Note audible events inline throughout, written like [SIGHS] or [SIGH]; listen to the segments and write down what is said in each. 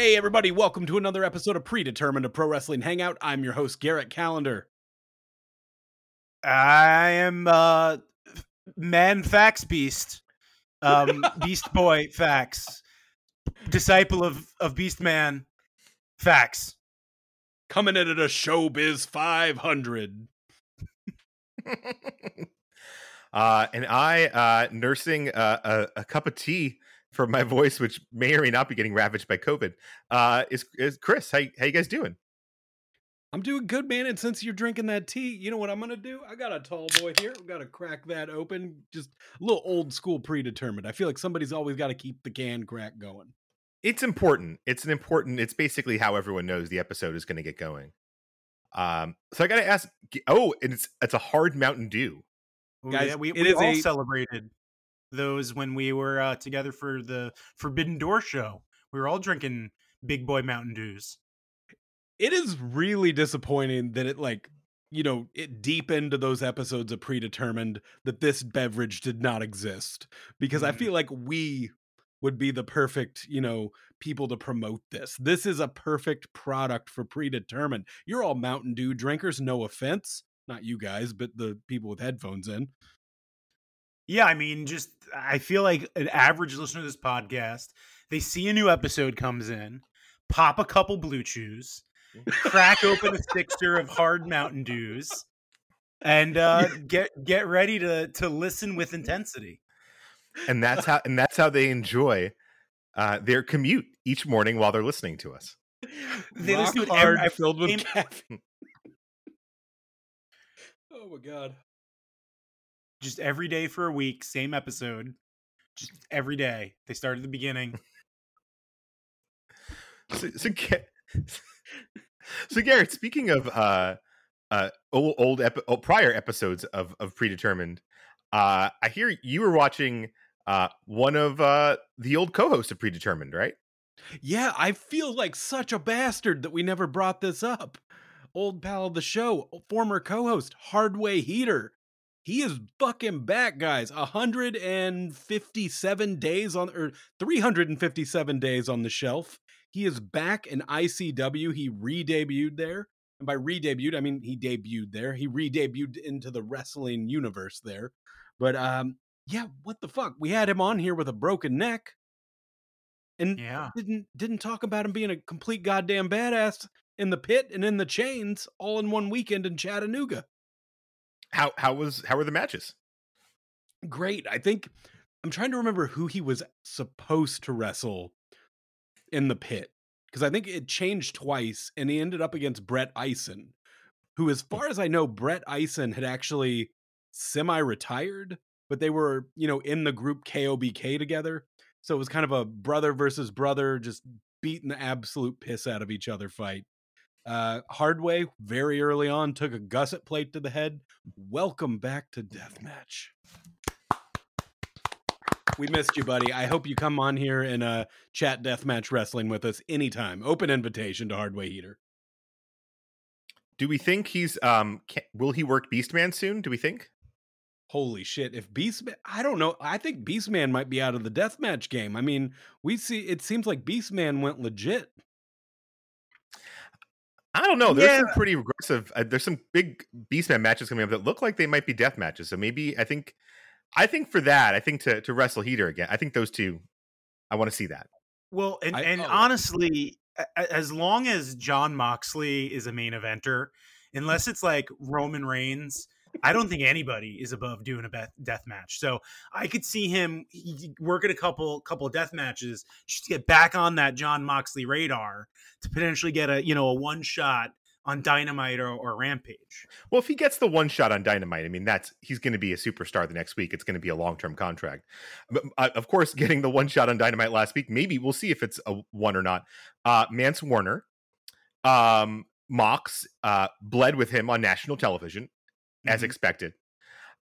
Hey, everybody, welcome to another episode of Predetermined, a pro wrestling hangout. I'm your host, Garrett Calendar. I am uh man Fax beast. Um beast [LAUGHS] boy Fax, Disciple of of beast man Fax. Coming in at a Showbiz 500. [LAUGHS] uh, and I uh, nursing uh, a, a cup of tea for my voice, which may or may not be getting ravaged by COVID. Uh, is is Chris? How how you guys doing? I'm doing good, man. And since you're drinking that tea, you know what I'm gonna do? I got a tall boy here. We gotta crack that open. Just a little old school predetermined. I feel like somebody's always got to keep the can crack going. It's important. It's an important. It's basically how everyone knows the episode is going to get going. Um, so I got to ask. Oh, and it's it's a hard Mountain Dew. Guys, yeah, we, we all a- celebrated those when we were uh, together for the Forbidden Door show. We were all drinking Big Boy Mountain Dews. It is really disappointing that it like you know it deep into those episodes of predetermined that this beverage did not exist because I Mm. feel like we would be the perfect you know people to promote this. This is a perfect product for predetermined. You're all Mountain Dew drinkers. No offense, not you guys, but the people with headphones in. Yeah, I mean, just I feel like an average listener to this podcast, they see a new episode comes in, pop a couple blue chews, crack open a sixer of hard Mountain Dews, and [LAUGHS] uh, get get ready to to listen with intensity. and that's how and that's how they enjoy uh, their commute each morning while they're listening to us. They Rock listen to it hard, every- filled with caffeine. [LAUGHS] oh my god. Just every day for a week, same episode. Just every day. They start at the beginning. So, so, Ga- [LAUGHS] so Garrett, speaking of uh, uh, old, old epi- oh, prior episodes of of Predetermined, uh, I hear you were watching uh, one of uh, the old co-hosts of Predetermined, right? Yeah, I feel like such a bastard that we never brought this up. Old pal of the show, former co-host Hardway Heater. He is fucking back, guys. 157 days on or 357 days on the shelf. He is back in ICW. He re-debuted there. And by re-debuted, I mean he debuted there. He re-debuted into the wrestling universe there. But um yeah, what the fuck? We had him on here with a broken neck. And Yeah. didn't didn't talk about him being a complete goddamn badass in the pit and in the chains all in one weekend in Chattanooga. How how was how were the matches? Great. I think I'm trying to remember who he was supposed to wrestle in the pit because I think it changed twice and he ended up against Brett Eisen, who as far as I know Brett Eisen had actually semi-retired, but they were, you know, in the group KOBK together. So it was kind of a brother versus brother just beating the absolute piss out of each other fight. Uh, Hardway very early on took a gusset plate to the head. Welcome back to Deathmatch. We missed you, buddy. I hope you come on here and uh, chat Deathmatch Wrestling with us anytime. Open invitation to Hardway Heater. Do we think he's um ca will he work Beastman soon? Do we think? Holy shit! If Beastman, I don't know. I think Beastman might be out of the deathmatch game. I mean, we see. It seems like Beastman went legit. I don't know. There's some pretty aggressive. Uh, there's some big Beastman matches coming up that look like they might be death matches. So maybe I think, I think for that, I think to to wrestle Heater again. I think those two, I want to see that. Well, and, I- and oh. honestly, a- a- as long as John Moxley is a main eventer, unless it's like Roman Reigns, I don't think anybody is above doing a death match. So I could see him working a couple couple death matches just to get back on that John Moxley radar to potentially get a you know a one shot on Dynamite or, or Rampage. Well, if he gets the one shot on Dynamite, I mean, that's he's going to be a superstar the next week. It's going to be a long term contract. But uh, of course, getting the one shot on Dynamite last week, maybe we'll see if it's a one or not. Uh, Mance Warner, um, Mox uh, bled with him on national television, as Mhm. expected.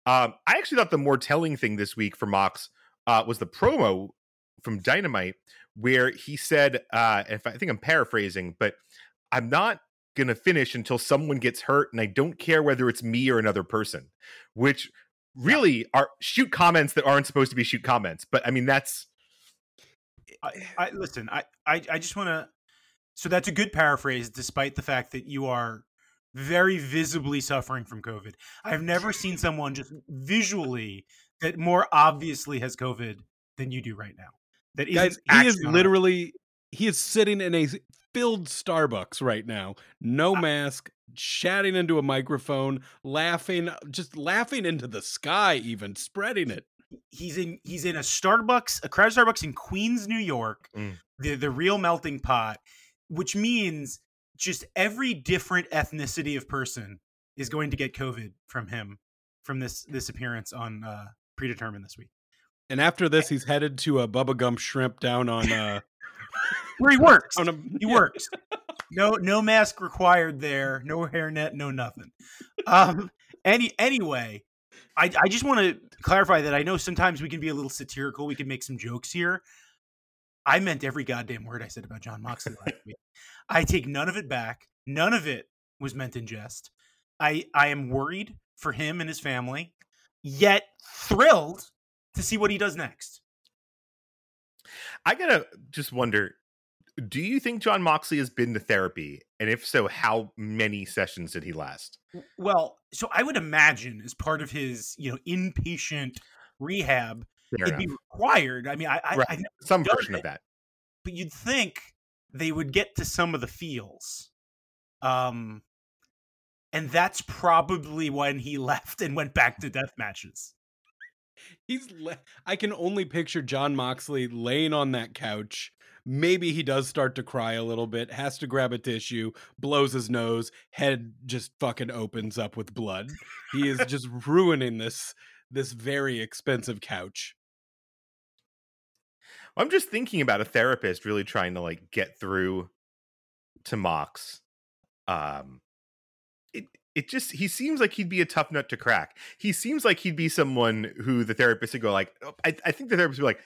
Um, I actually thought the more telling thing this week for Mox uh, was the promo from Dynamite, where he said, uh, if I think I'm paraphrasing, but I'm not going to finish until someone gets hurt, and I don't care whether it's me or another person, which really are shoot comments that aren't supposed to be shoot comments. But I mean, that's I, I listen. I I, I just want to So that's a good paraphrase, despite the fact that you are very visibly suffering from COVID. I've never seen someone just visually that more obviously has COVID than you do right now. That Guys, he is literally he is sitting in a filled Starbucks right now, no mask, chatting into a microphone, laughing, just laughing into the sky, even spreading it. He's in he's in a Starbucks, a crowd Starbucks in Queens, New York, Mm. the the real melting pot, which means just every different ethnicity of person is going to get COVID from him from this this appearance on uh predetermined this week. And after this, he's headed to a Bubba Gump shrimp down on uh [LAUGHS] Where he works. a He works. No, no mask required there. No hairnet. No nothing. Um. Any anyway, I I just want to clarify that I know sometimes we can be a little satirical. We can make some jokes here. I meant every goddamn word I said about John Moxley last [LAUGHS] week. I take none of it back. None of it was meant in jest. I I am worried for him and his family, yet thrilled to see what he does next. I gotta just wonder do you think John Moxley has been to therapy? And if so, how many sessions did he last? Well, so I would imagine as part of his, you know, inpatient rehab, Fair it'd be required. I mean, I, I, Right. I Some version it. of that. but you'd think they would get to some of the feels. Um, and that's probably when he [LAUGHS] left and went back to death matches. He's. Le- I can only picture John Moxley laying on that couch. Maybe he does start to cry a little bit. Has to grab a tissue, blows his nose, head just fucking opens up with blood. He is just [LAUGHS] ruining this this very expensive couch. I'm just thinking about a therapist really trying to like get through to Mox. Um it it just he seems like he'd be a tough nut to crack. He seems like he'd be someone who the therapist would go like "Oh," I, I think the therapist would be like,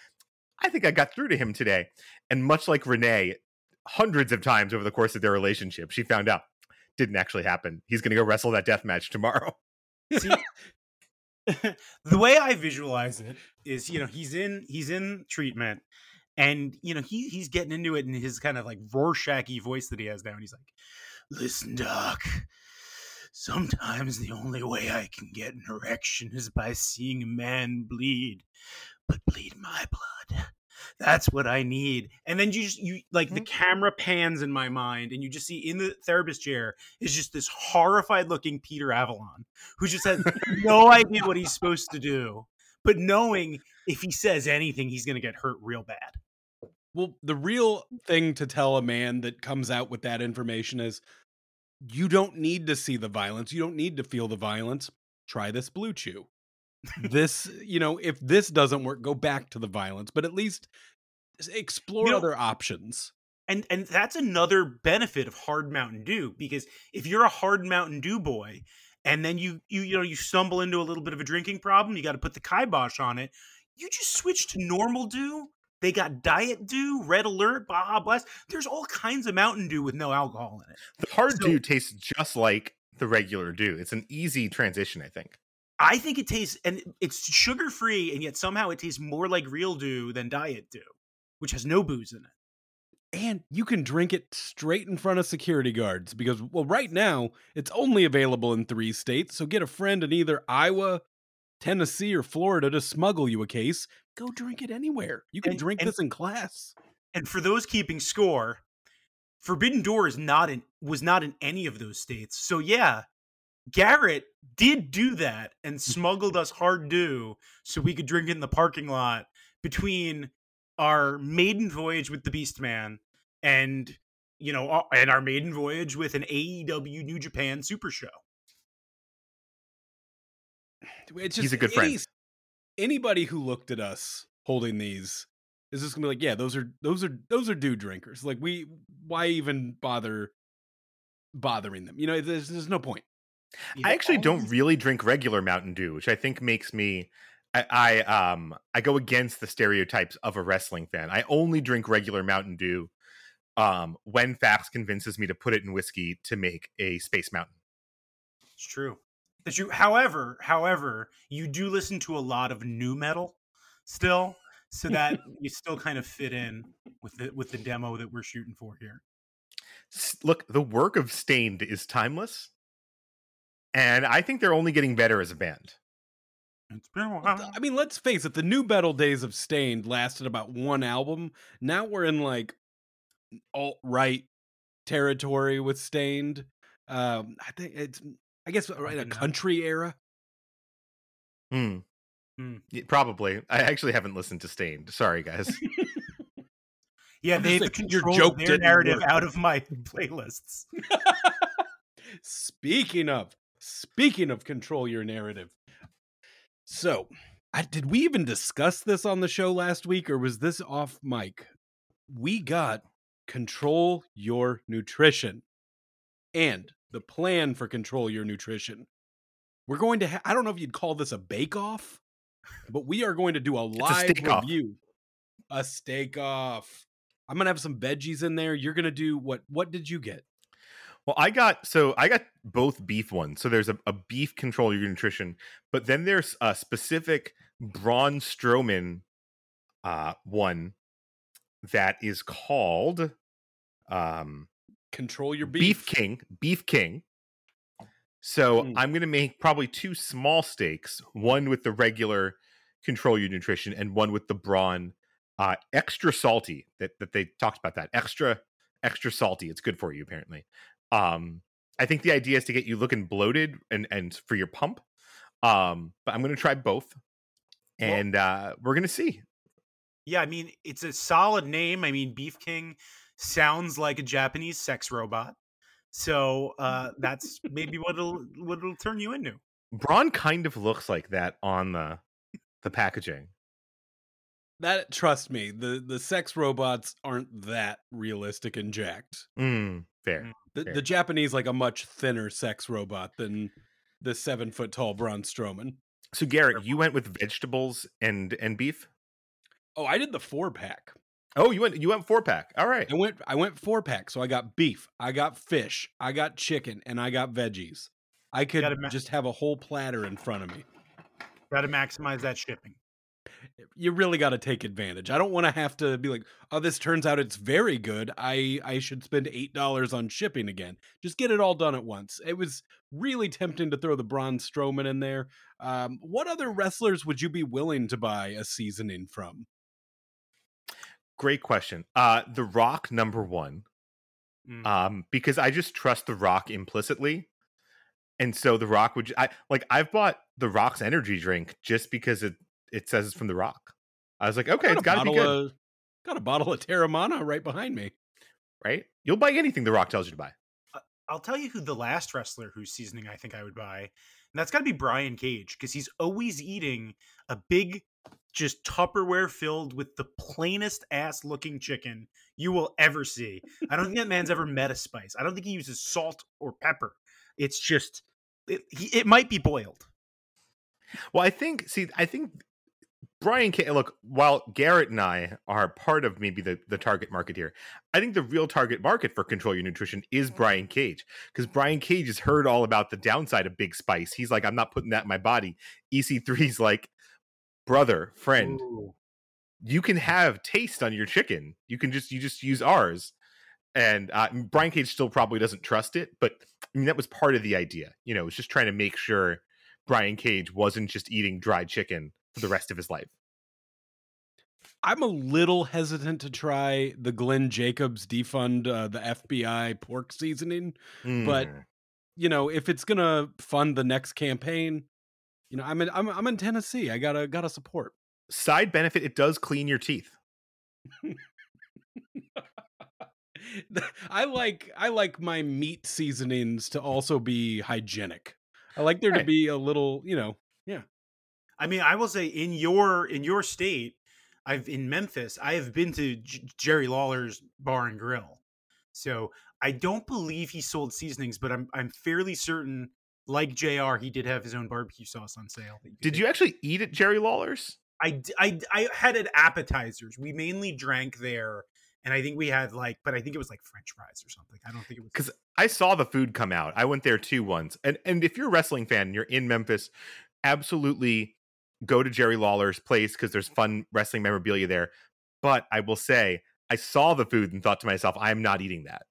I think I got through to him today. And much like Renee, hundreds of times over the course of their relationship, she found out didn't actually happen. He's gonna go wrestle that death match tomorrow. See, [LAUGHS] the way I visualize it is, you know, he's in he's in treatment, and you know he he's getting into it in his kind of like Rorschachy voice that he has now, and he's like, "Listen, Doc, sometimes the only way I can get an erection is by seeing a man bleed, but bleed my blood." That's what I need. And then you just you like the Mhm. camera pans in my mind, and you just see in the therapist chair is just this horrified looking Peter Avalon who just has no [LAUGHS] idea what he's supposed to do, but knowing if he says anything, he's going to get hurt real bad. Well, the real thing to tell a man that comes out with that information is you don't need to see the violence. You don't need to feel the violence. Try this blue chew. This, you know, if this doesn't work, go back to the violence, but at least s- explore know- other options. And and that's another benefit of hard Mountain Dew because if you're a hard Mountain Dew boy and then you you you know you stumble into a little bit of a drinking problem, you got to put the kibosh on it. You just switch to normal Dew. They got Diet Dew, Red Alert, Baja Blast. There's all kinds of Mountain Dew with no alcohol in it. The hard So- dew tastes just like the regular dew. It's an easy transition, I think. I think it tastes and it's sugar free, and yet somehow it tastes more like real Dew than Diet Dew, which has no booze in it. And you can drink it straight in front of security guards because, well, right now it's only available in three states. So get a friend in either Iowa, Tennessee, or Florida to smuggle you a case. Go drink it anywhere. You can And- drink and- this in class. And for those keeping score, Forbidden Door is not in was not in any of those states. So yeah, Garrett did do that and mm. smuggled us hard dew so we could drink it in the parking lot between our maiden voyage with the Beast Man and you know and our maiden voyage with an AEW New Japan Super Show. It's He's a good friend. any- Anybody who looked at us holding these is just gonna be like, yeah, those are those are those are dew drinkers. Like we, why even bother bothering them? You know, there's there's no point. I actually don't really drink regular Mountain Dew, which I think makes me I, I um I go against the stereotypes of a wrestling fan. I only drink regular Mountain Dew um when Fax convinces me to put it in whiskey to make a Space Mountain. It's true. That you, however, however, you do listen to a lot of nu metal still, so that [LAUGHS] you still kind of fit in with the with the demo that we're shooting for here. Look, the work of Staind is timeless, and I think they're only getting better as a band. It's been a while. I mean, let's face it, the nu metal days of Staind lasted about one album. Now we're in like alt right territory with Staind. Um, I think it's, I guess, right, a country era. Hmm. Hmm. Yeah, probably. I actually haven't listened to Staind. Sorry, guys. [LAUGHS] Yeah, I'm they've saying, your controlled joke their narrative work. out of my [LAUGHS] playlists. [LAUGHS] speaking of, speaking of control your narrative. So, I, did we even discuss this on the show last week, or was this off mic? We got control your nutrition and the plan for control your nutrition. We're going to, ha- I don't know if you'd call this a bake off, but we are going to do a live steak-off. review. A steak off. I'm gonna have some veggies in there. You're gonna do what? What did you get? Well, I got so I got both beef ones. So there's a, a beef control your nutrition, but then there's a specific Braun Strowman uh one that is called um Control your beef. beef. King, Beef King. So Mm. I'm gonna make probably two small steaks, one with the regular control your nutrition and one with the Braun uh extra salty that that they talked about that. Extra extra salty. It's good for you apparently. Um I think the idea is to get you looking bloated and and for your pump. Um but I'm going to try both. Well- And uh we're going to see. Yeah, I mean, it's a solid name. I mean, Beef King sounds like a Japanese sex robot. So uh, that's maybe what it'll what it'll turn you into. Braun kind of looks like that on the the packaging. That trust me, the the sex robots aren't that realistic and jacked. Mm, fair. Mm. The, Fair. the Japanese like a much thinner sex robot than the seven foot tall Braun Strowman. So Garrett, you went with vegetables and and beef. Oh, I did the four pack. Oh, you went you went four pack. All right. I went I went four pack. So I got beef, I got fish, I got chicken, and I got veggies. I could ma- just have a whole platter in front of me. Got to maximize that shipping. You really got to take advantage. I don't want to have to be like, "Oh, this turns out it's very good. I I should spend eight dollars on shipping again." Just get it all done at once. It was really tempting to throw the Braun Strowman in there. Um, what other wrestlers would you be willing to buy a seasoning from? Great question. Uh The Rock number 1. Mm. Um because I just trust The Rock implicitly. And so The Rock would i like I've bought The Rock's energy drink just because it it says it's from The Rock. I was like, okay, Got it's a got to be bottle good, Of, got a bottle of Teremana right behind me. right? You'll buy anything The Rock tells you to buy. I'll tell you who the last wrestler whose seasoning I think I would buy, and that's got to be Brian Cage because he's always eating a big, just Tupperware filled with the plainest ass looking chicken you will ever see. I don't think that man's ever met a spice. I don't think he uses salt or pepper. It's just, it, he, it might be boiled. Well, I think see, I think Brian K. Look, while Garrett and I are part of maybe the the target market here, I think the real target market for Control Your Nutrition is Brian Cage because Brian Cage has heard all about the downside of Big Spice. He's like, I'm not putting that in my body. EC3's like, brother, friend, Ooh. you can have taste on your chicken. You can just you just use ours. And uh, Brian Cage still probably doesn't trust it, but I mean that was part of the idea. You know, it was just trying to make sure Brian Cage wasn't just eating dried chicken for the rest of his life. I'm a little hesitant to try the Glenn Jacobs defund uh, the FBI pork seasoning. But- Mm. You know, if it's gonna fund the next campaign, you know, I'm in I'm, I'm in Tennessee. I gotta gotta support. side benefit, it does clean your teeth. [LAUGHS] I like I like my meat seasonings to also be hygienic. I like there to be a little, you know, I mean, I will say in your in your state, I've in Memphis, I have been to J- Jerry Lawler's Bar and Grill. So I don't believe he sold seasonings, but I'm I'm fairly certain, like Jr., he did have his own barbecue sauce on sale. Did take. you actually eat at Jerry Lawler's? I, I, I had it appetizers. We mainly drank there, and I think we had like, but I think it was like French fries or something. I don't think it was because I saw the food come out. I went there too once. And and if you're a wrestling fan and you're in Memphis, absolutely go to Jerry Lawler's place because there's fun wrestling memorabilia there. But I will say, I saw the food and thought to myself, I'm not eating that.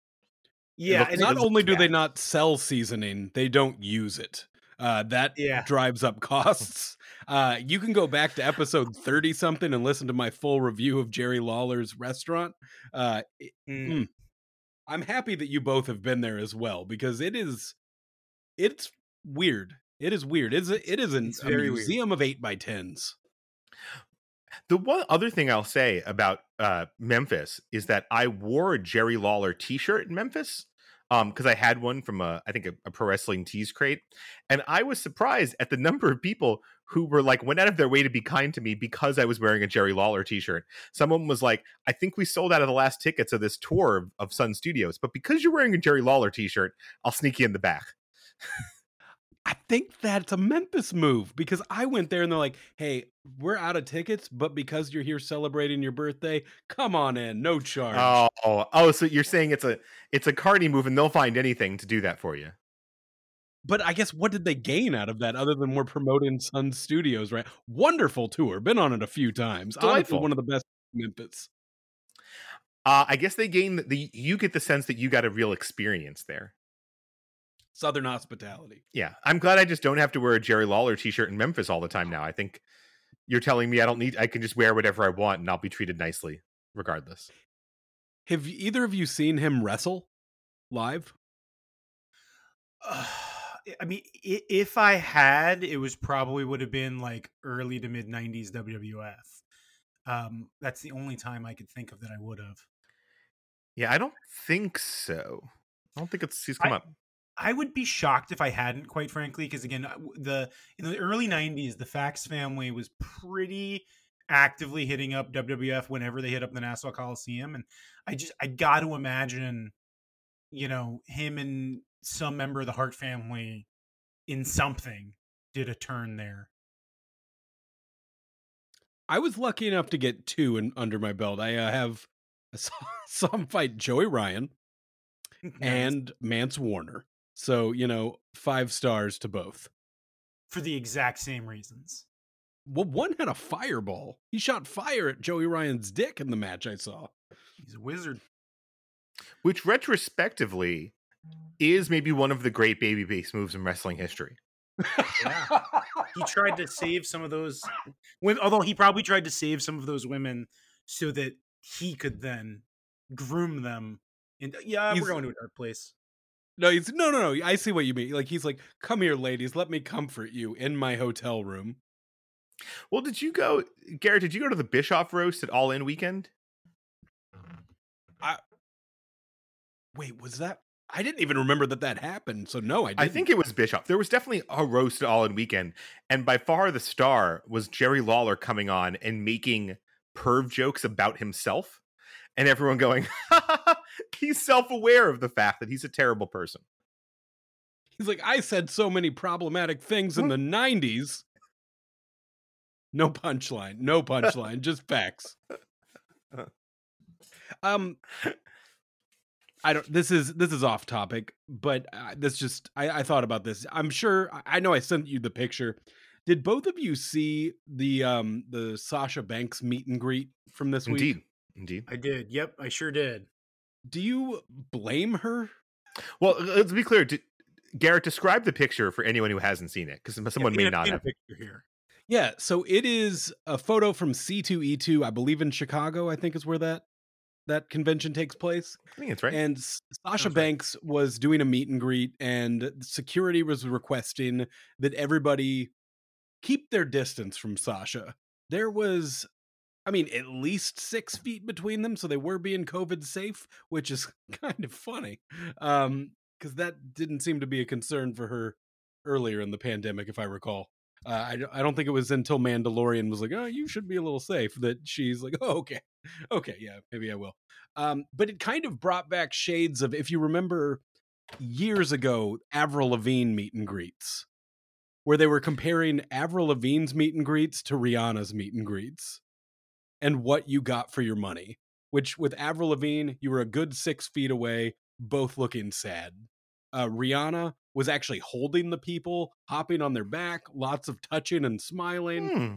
Yeah, and not only do they not sell seasoning, they don't use it. Uh, that Yeah. drives up [LAUGHS] costs. Uh, you can go back to episode 30 something and listen to my full review of Jerry Lawler's restaurant. Uh, it- Mm. I'm happy that you both have been there as well because it is, it's weird. It is weird. It's a, it is an, It's a very weird. museum of eight by tens. The one other thing I'll say about uh, Memphis is that I wore a Jerry Lawler T-shirt in Memphis because I had one from a I think a, a pro wrestling tees crate, and I was surprised at the number of people who were like went out of their way to be kind to me because I was wearing a Jerry Lawler T-shirt. Someone was like, "I think we sold out of the last tickets of this tour of, of Sun Studios, but because you're wearing a Jerry Lawler T-shirt, I'll sneak you in the back." [LAUGHS] I think that's a Memphis move because I went there and they're like, "Hey, we're out of tickets, but because you're here celebrating your birthday, come on in, no charge." Oh, oh, oh, so you're saying it's a it's a Cardi move, and they'll find anything to do that for you. But I guess what did they gain out of that other than we're promoting Sun Studios, right? Wonderful tour. Been on it a few times. Honestly, Delightful. one of the best in Memphis. Uh, I guess they gain the you get the sense that you got a real experience there. Southern hospitality. Yeah, I'm glad I just don't have to wear a Jerry Lawler T-shirt in Memphis all the time now. I think you're telling me I don't need. I can just wear whatever I want and I'll be treated nicely regardless. Have either of you seen him wrestle live? I mean, if I had, it was probably would have been like early to mid '90s WWF. Um, that's the only time I could think of that I would have. Yeah, I don't think so. I don't think it's he's come I- up. I would be shocked if I hadn't, quite frankly, because again, uh, the in the early '90s, the Fax family was pretty actively hitting up WWF whenever they hit up the Nassau Coliseum, and I just I got to imagine, you know, him and some member of the Hart family in something did a turn there. I was lucky enough to get two in, under my belt. I uh, have I saw, saw him fight Joey Ryan [LAUGHS] and Mance Warner. So, you know, five stars to both. for the exact same reasons. Well, one had a fireball. He shot fire at Joey Ryan's dick in the match I saw. He's a wizard. Which retrospectively is maybe one of the great babyface moves in wrestling history. Yeah. [LAUGHS] He tried to save some of those women, although he probably tried to save some of those women so that he could then groom them. And yeah, He's- we're going to a dark place. No, he's no, no, no. I see what you mean. Like he's like, "Come here, ladies. Let me comfort you in my hotel room." Well, did you go, Garrett? Did you go to the Bischoff roast at All In Weekend? I wait, was that? I didn't even remember that that happened. So no, I didn't. I think it was Bischoff. There was definitely a roast at All In Weekend, and by far the star was Jerry Lawler coming on and making perv jokes about himself, and everyone going, [LAUGHS] "He's self-aware of the fact that he's a terrible person." he's like, I said so many problematic things in the '90s. No punchline. No punchline. [LAUGHS] just facts. [LAUGHS] Um, I don't. This is this is off topic, but uh, this just I, I thought about this. I'm sure I- I know I sent you the picture. Did both of you see the um the Sasha Banks meet and greet from this week? Indeed, indeed. I did. Yep, I sure did. Do you blame her? Well, let's be clear. Did, Garrett, describe the picture for anyone who hasn't seen it, because someone Yeah, may paint a- not paint a have. picture here. Yeah, so it is a photo from C2E2, I believe in Chicago, I think is where that that convention takes place. I think it's right. And S- Sasha Sounds right. Banks was doing a meet and greet and security was requesting that everybody keep their distance from Sasha. There was I mean, at least six feet between them, so they were being COVID safe, which is [LAUGHS] kind of funny. Um, because that didn't seem to be a concern for her earlier in the pandemic, if I recall. Uh, I, I don't think it was until Mandalorian was like, "Oh, you should be a little safe." That she's like, "Oh, okay, [LAUGHS] okay, yeah, maybe I will." Um, but it kind of brought back shades of, if you remember, years ago, Avril Lavigne meet and greets, where they were comparing Avril Lavigne's meet and greets to Rihanna's meet and greets, and what you got for your money. Which with Avril Lavigne, you were a good six feet away, both looking sad. Uh, Rihanna was actually holding the people, hopping on their back, lots of touching and smiling. Hmm.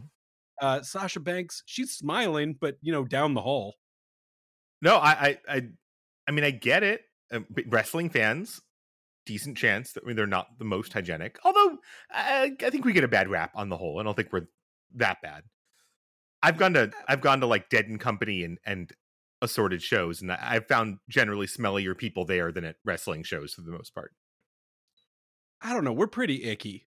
Uh, Sasha Banks, she's smiling, but you know, down the hall. No, I, I, I, I mean, I get it. uh, wrestling fans, decent chance that I mean, they're not the most hygienic. Although I, I think we get a bad rap on the whole. I don't think we're that bad. I've gone to I've gone to like Dead and Company and and assorted shows, and I've found generally smellier people there than at wrestling shows for the most part. I don't know. We're pretty icky.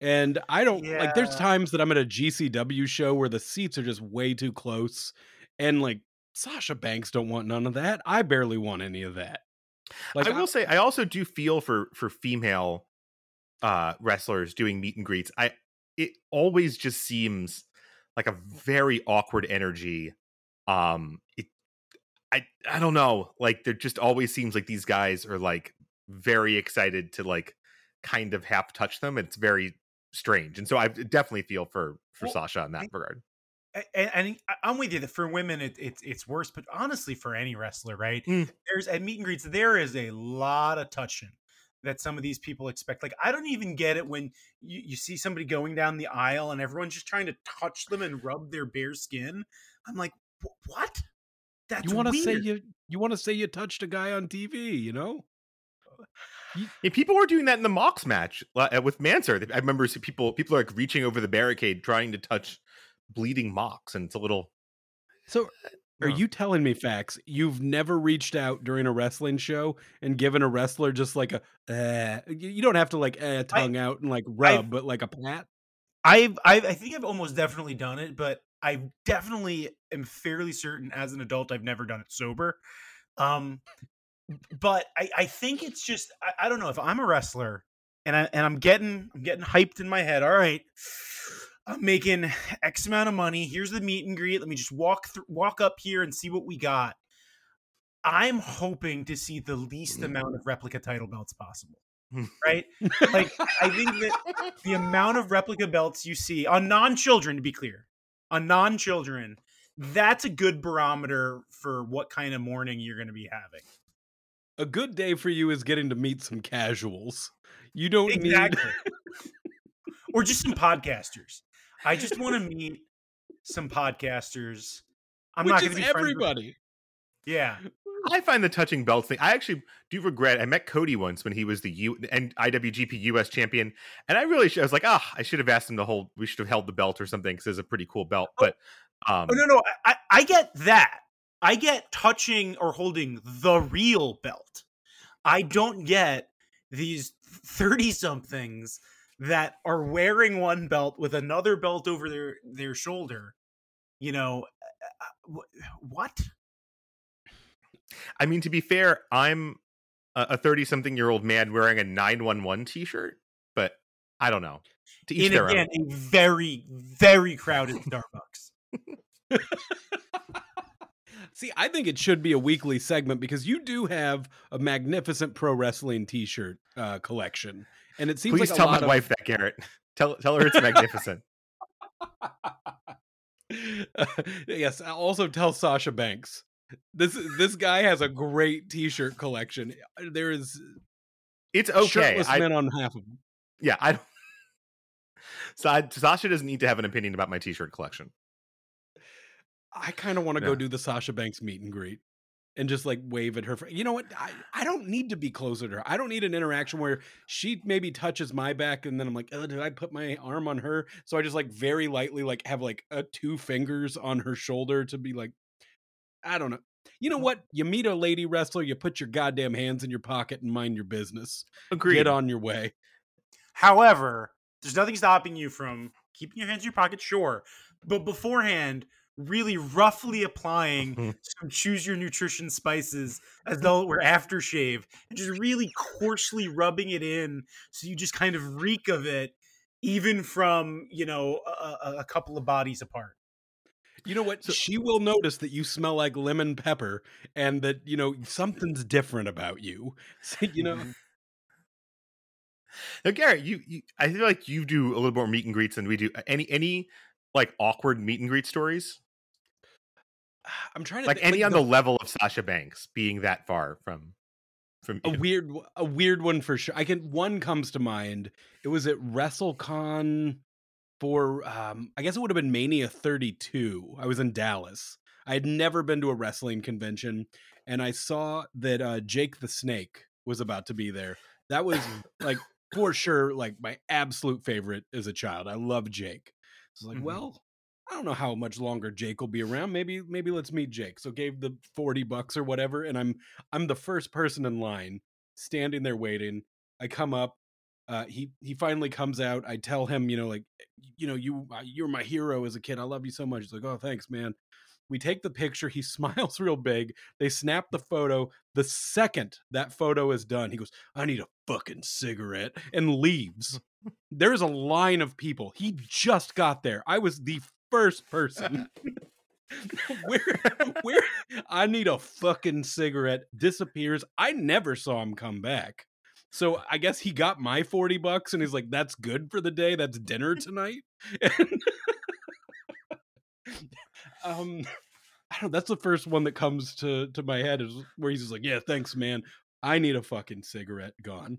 And I don't like there's times that I'm at a GCW show where the seats are just way too close and like Sasha Banks don't want none of that. I barely want any of that. Like I will say I also do feel for for female uh wrestlers doing meet and greets. I it always just seems like a very awkward energy. Um it I I don't know. Like there just always seems like these guys are like very excited to like kind of half touch them. It's very strange. And so I definitely feel for for Well, Sasha in that I- regard. and, and I'm with you that for women it, it's it's worse, but honestly, for any wrestler, right? Mm. There's at meet and greets, there is a lot of touching that some of these people expect. Like I don't even get it when you, you see somebody going down the aisle and everyone's just trying to touch them and rub their bare skin. I'm like, what? That's you want to say you you want to say you touched a guy on TV, you know? Yeah, people were doing that in the Mox match uh, with Mance Warner. I remember see people people are like reaching over the barricade trying to touch bleeding Mox, and it's a little. So are no. you telling me facts? You've never reached out during a wrestling show and given a wrestler just like a uh, you you don't have to like uh, tongue out and like rub, but like a pat? I've, I've I think I've almost definitely done it, but I definitely am fairly certain as an adult I've never done it sober. Um, but I, I think it's just I, I don't know if I'm a wrestler and I and I'm getting I'm getting hyped in my head. All right, I'm making X amount of money. Here's the meet and greet. Let me just walk through, walk up here and see what we got. I'm hoping to see the least mm. amount of replica title belts possible. Hmm. Right? Like I think that the amount of replica belts you see on non-children to be clear on non-children that's a good barometer for what kind of morning you're going to be having A good day for you is getting to meet some casuals. You don't need or just some podcasters i just [LAUGHS] want to meet some podcasters i'm which not going to be friends with- everybody. yeah [LAUGHS] I find the touching belts thing. I actually do regret. I met Cody once when he was the U and IWGP US champion, and I really should, I was like, ah, I should have asked him to hold. We should have held the belt or something because it's a pretty cool belt. But um, oh no no I, I get that i get touching or holding the real belt i don't get these 30 somethings that are wearing one belt with another belt over their their shoulder you know uh, what I mean, to be fair, I'm a thirty-something-year-old man wearing a nine one one T-shirt, but I don't know. To each in their again own. a very very crowded starbucks [LAUGHS] See, I think it should be a weekly segment because you do have a magnificent pro wrestling T-shirt uh, collection, and it seems Please like tell a my of... wife that, Garrett. Tell tell her it's magnificent. [LAUGHS] yes. Also tell Sasha Banks. This this guy has a great T-shirt collection. There is It's okay. shirtless I, men on half of them. yeah, I. don't- [LAUGHS] Sa- Sasha doesn't need to have an opinion about my T-shirt collection. I kind of want to go do the Sasha Banks meet and greet and just like wave at her. You know what? I, I don't need to be closer to her. I don't need an interaction where she maybe touches my back and then I'm like, oh, did I put my arm on her? So I just like very lightly like have like a two fingers on her shoulder to be like, I don't know. You know what? You meet a lady wrestler, you put your goddamn hands in your pocket and mind your business. Agreed. Get on your way. However, there's nothing stopping you from keeping your hands in your pocket, sure, but beforehand, really roughly applying [LAUGHS] some choose your nutrition spices as [LAUGHS] though it were aftershave and just really coarsely rubbing it in so you just kind of reek of it even from you know a, a- a couple of bodies apart You know what? So- she will notice that you smell like lemon pepper and that, you know, something's different about you. [LAUGHS] So, you know, mm-hmm. Now, Garrett, you, you, I feel like you do a little more meet and greets than we do. Any, any like awkward meet and greet stories? I'm trying to Like any on the level of Sasha Banks being that far from, from a weird a weird one for sure. I can one comes to mind. It was at WrestleCon for um I guess it would have been Mania 32. I was in Dallas. I had never been to a wrestling convention and I saw that uh, Jake the Snake was about to be there. That was like [LAUGHS] for sure, like my absolute favorite as a child. I love Jake. So like, Mhm. well, I don't know how much longer Jake will be around. Maybe, maybe let's meet Jake. So gave the forty bucks or whatever, and I'm I'm the first person in line, standing there waiting. I come up. Uh, he he finally comes out. I tell him, you know, like, you know, you uh, you're my hero as a kid. I love you so much. He's like, oh, thanks, man. We take the picture. He [LAUGHS] smiles real big. They snap the photo. The second that photo is done, he goes, I need a fucking cigarette and leaves. [LAUGHS] There's a line of people. He just got there. I was the first person. [LAUGHS] where, where I need a fucking cigarette disappears. I never saw him come back. So I guess he got my 40 bucks and he's like, that's good for the day. That's dinner tonight. And [LAUGHS] um I don't that's the first one that comes to to my head is where he's just like, Yeah, thanks, man. I need a fucking cigarette gone.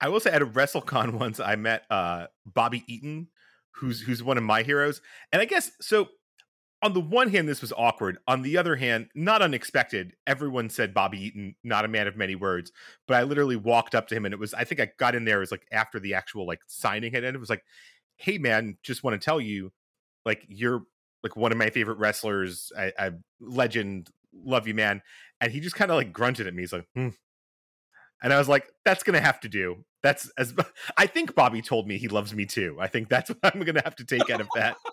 I will say at a WrestleCon [LAUGHS] once I met uh Bobby Eaton, who's who's one of my heroes. And I guess so on the one hand, this was awkward. On the other hand, not unexpected. Everyone said Bobby Eaton, not a man of many words. But I literally walked up to him and it was, I think I got in there, it was like after the actual like signing had ended. It was like, hey man, just want to tell you, like, you're like one of my favorite wrestlers. I, I legend, love you, man. And he just kind of like grunted at me. He's like, hmm. And I was like, that's gonna have to do. That's as [LAUGHS] I think Bobby told me he loves me too. I think that's [LAUGHS] what I'm gonna have to take out of that. [LAUGHS]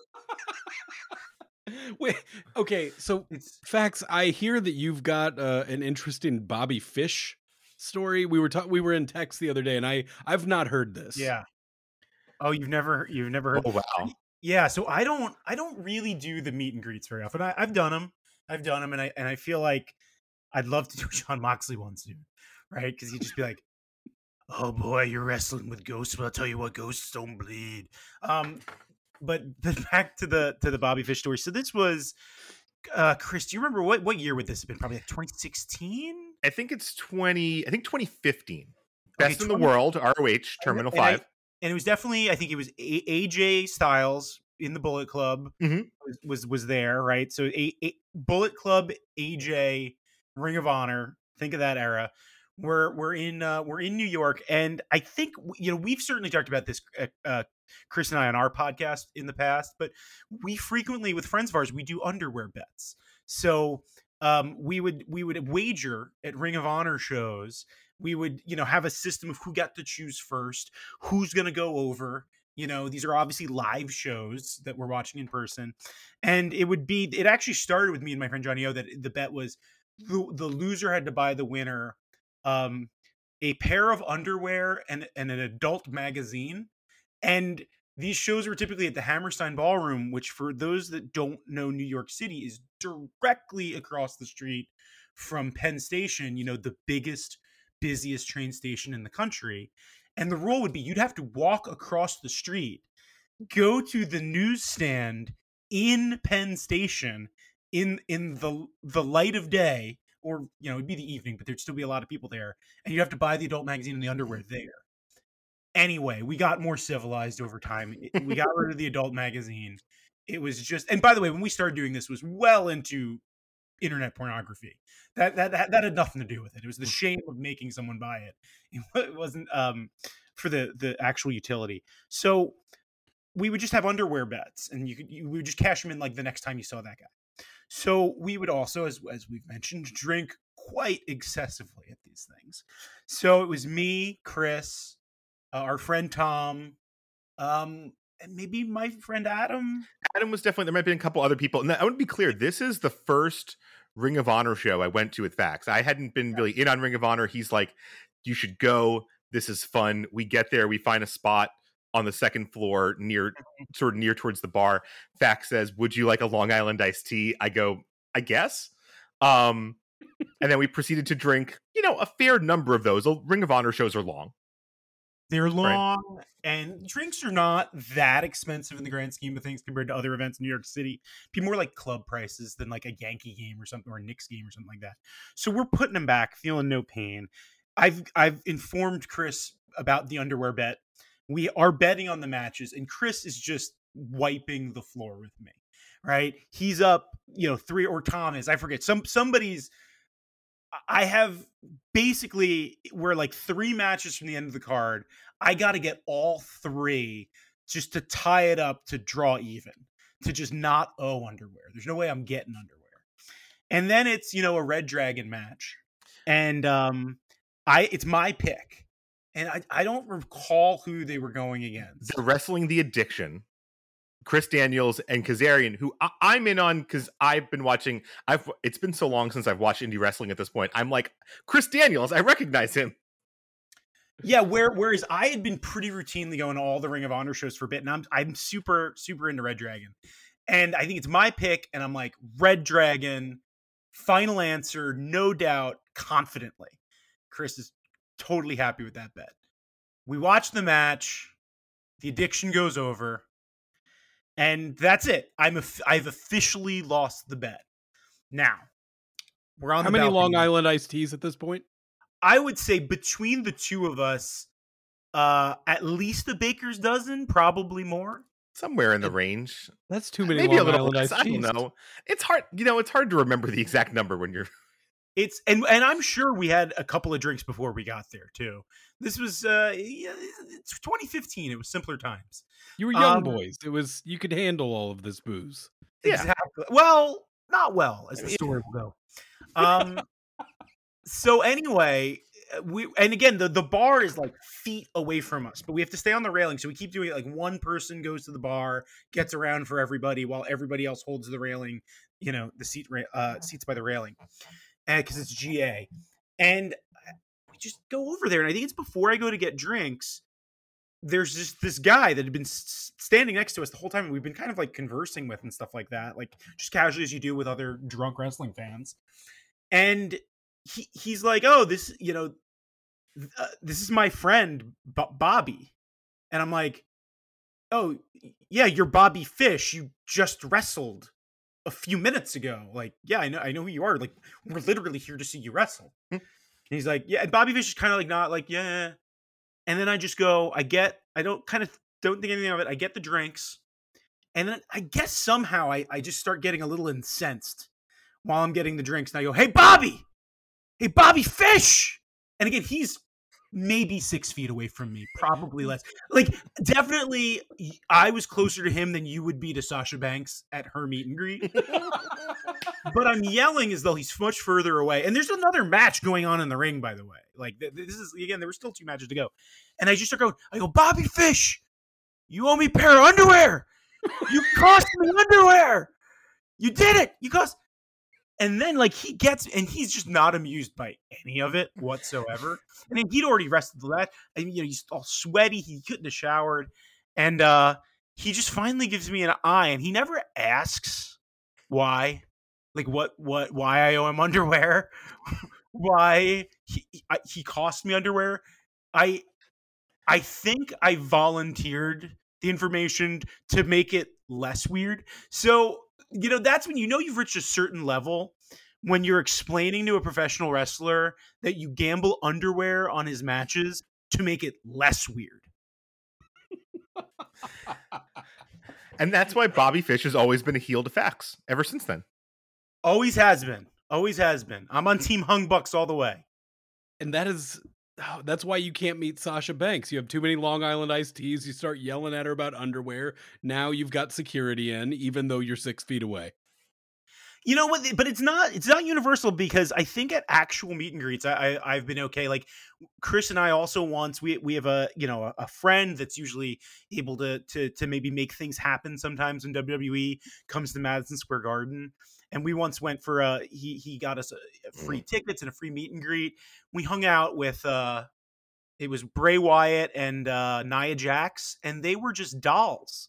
Wait, okay, so It's facts. I hear that you've got uh, an interesting Bobby Fish story. We were ta- we were in text the other day, and I I've not heard this. yeah. Oh, you've never you've never heard Oh wow. Yeah, so I don't I don't really do the meet and greets very often. I, I've done them, I've done them, and I and I feel like I'd love to do John Moxley one soon, right? Because he'd just be like, "Oh boy, you're wrestling with ghosts. but I'll tell you what, ghosts don't bleed." Um, but [LAUGHS] but back to the to the Bobby Fish story. So this was, uh, Chris. Do you remember what what year would this have been? Probably like 2016. I think it's 20, I think 2015. Okay, Best in the world, ROH, Terminal and I- 5. and it was definitely I think it was a- AJ Styles in the Bullet Club Mhm. was, was was there, right? So a, a Bullet Club, AJ, Ring of Honor. Think of that era. We're we're in uh, we're in New York, and I think you know we've certainly talked about this, uh, uh, Chris and I, on our podcast in the past. But we frequently, with friends of ours, we do underwear bets. So um, we would we would wager at Ring of Honor shows. We would you know have a system of who got to choose first, who's going to go over. You know, these are obviously live shows that we're watching in person, and it would be. It actually started with me and my friend Johnny O. That the bet was the, the loser had to buy the winner um, a pair of underwear and, and an adult magazine. And these shows were typically at the Hammerstein Ballroom, which, for those that don't know New York City, is directly across the street from Penn Station, you know, the biggest, busiest train station in the country. And the rule would be you'd have to walk across the street, go to the newsstand in Penn Station in in the the light of day or you know it'd be the evening but there'd still be a lot of people there and you'd have to buy the adult magazine and the underwear there. Anyway we got more civilized over time. We got rid of the adult magazine. It was just and by the way when we started doing this was well into internet pornography. That that that, that had nothing to do with it. It was the shame of making someone buy it. [LAUGHS] It it wasn't um for the the actual utility. So we would just have underwear bets and you could you we would just cash them in like the next time you saw that guy so we would also as as we've mentioned drink quite excessively at these things so it was me chris uh, our friend tom um and maybe my friend adam Adam was definitely, there might have been a couple other people. And I want to be clear this is the first Ring of Honor show I went to with Fax. I hadn't been really in on Ring of Honor. He's like, you should go. This is fun. We get there, we find a spot on the second floor near sort of near towards the bar. Fax says, Would you like a Long Island iced tea? I go, I guess. Um, and then we proceeded to drink, you know, a fair number of those. Ring of Honor shows are long. they're long and drinks are not that expensive in the grand scheme of things compared to other events in new york city be more like club prices than like a yankee game or something or a Knicks game or something like that so we're putting them back feeling no pain i've i've informed chris about the underwear bet we are betting on the matches and chris is just wiping the floor with me right he's up you know three or tom is i forget some somebody's I have basically we're like three matches from the end of the card. I got to get all three just to tie it up to draw even, to just not owe underwear. There's no way I'm getting underwear. And then it's you know a red dragon match, and um, I it's my pick, and I I don't recall who they were going against. They're wrestling the addiction. Chris Daniels and Kazarian, who I- am in on because I've been watching. I've it's been so long since I've watched indie wrestling at this point. I'm like Chris Daniels, I recognize him. Yeah, where whereas I had been pretty routinely going to all the Ring of Honor shows for a bit, and I'm I'm super super into Red Dragon, and I think it's my pick, and I'm like Red Dragon, final answer, no doubt, confidently. Chris is totally happy with that bet. We watch the match, the addiction goes over, and that's it. I'm a, I've officially lost the bet. Now we're on. How many balcony. Long Island iced teas at this point? I would say between the two of us, uh, at least a baker's dozen, probably more. Somewhere in the range. That's too many. Maybe Long a little. Island I don't know. It's hard. You know, it's hard to remember the exact number when you're. It's and and I'm sure we had a couple of drinks before we got there too. This was uh, it's 2015. It was simpler times. You were young um, boys. It was you could handle all of this booze. Yeah. Exactly. Well, not well, as the story will go. Um. so anyway, uh, we and again the the bar is like feet away from us, but we have to stay on the railing. So we keep doing it. Like one person goes to the bar, gets around for everybody, while everybody else holds the railing. You know, the seat uh, seats by the railing, because it's GA, and uh, we just go over there. And I think it's before I go to get drinks. There's just this guy that had been standing next to us the whole time. And we've been kind of like conversing with and stuff like that, like just casually as you do with other drunk wrestling fans. And he he's like, oh, this you know, uh, this is my friend B- Bobby, and I'm like, oh yeah, you're Bobby Fish. You just wrestled a few minutes ago. Like, yeah, I know, I know who you are. Like, we're literally here to see you wrestle. Hmm. And he's like, yeah. And Bobby Fish is kind of like not like yeah. And then I just go, I get, I don't kind of don't think anything of it. I get the drinks. And then I guess somehow I, I just start getting a little incensed while I'm getting the drinks. And I go, hey, Bobby, hey, Bobby Fish. And again, he's maybe six feet away from me, probably [LAUGHS] less. Like, definitely, I was closer to him than you would be to Sasha Banks at her meet and greet. [LAUGHS] but I'm yelling as though he's much further away. And there's another match going on in the ring, by the way. Like, this is, again, there were still two matches to go. And I just start going, I go, Bobby Fish, you owe me a pair of underwear. You cost me underwear. You did it. You cost and then like he gets and he's just not amused by any of it whatsoever. and mean, he'd already rested the last. I mean, you know, he's all sweaty. He couldn't have showered, and uh he just finally gives me an eye, and he never asks why, like what what why I owe him [LAUGHS] underwear, why he I, he cost me underwear. I I think I volunteered the information to make it less weird. So you know, that's when you know you've reached a certain level when you're explaining to a professional wrestler that you gamble underwear on his matches to make it less weird. and that's why Bobby Fish has always been a heel to Fax ever since then. Always has been. Always has been. I'm on Team Young Bucks all the way. And that is oh, that's why you can't meet Sasha Banks. You have too many Long Island iced teas. You start yelling at her about underwear. Now you've got security in, even though you're six feet away. You know what? But it's not. It's not universal because I think at actual meet and greets, I, I have been okay. Like Chris and I also once we we have a you know a friend that's usually able to to to maybe make things happen sometimes when WWE comes to Madison Square Garden and we once went for a he he got us a, a free mm. tickets and a free meet and greet. We hung out with uh it was Bray Wyatt and uh Nia Jax, and they were just dolls.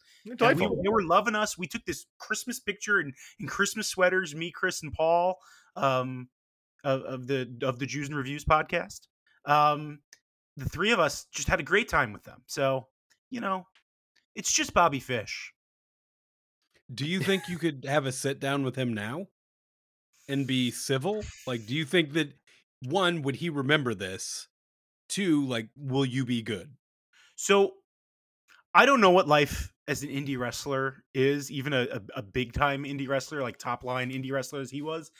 We, they were loving us. We took this Christmas picture in, in Christmas sweaters, me, Chris, and Paul, um, of, of the of the Jews and Reviews podcast. Um, the three of us just had a great time with them. So, you know, it's just Bobby Fish. Do you think you could have a sit down with him now and be civil? Like, do you think that one, would he remember this? Two, like, will you be good? So I don't know what life as an indie wrestler is, even a, a, a big time indie wrestler, like top line indie wrestler as he was.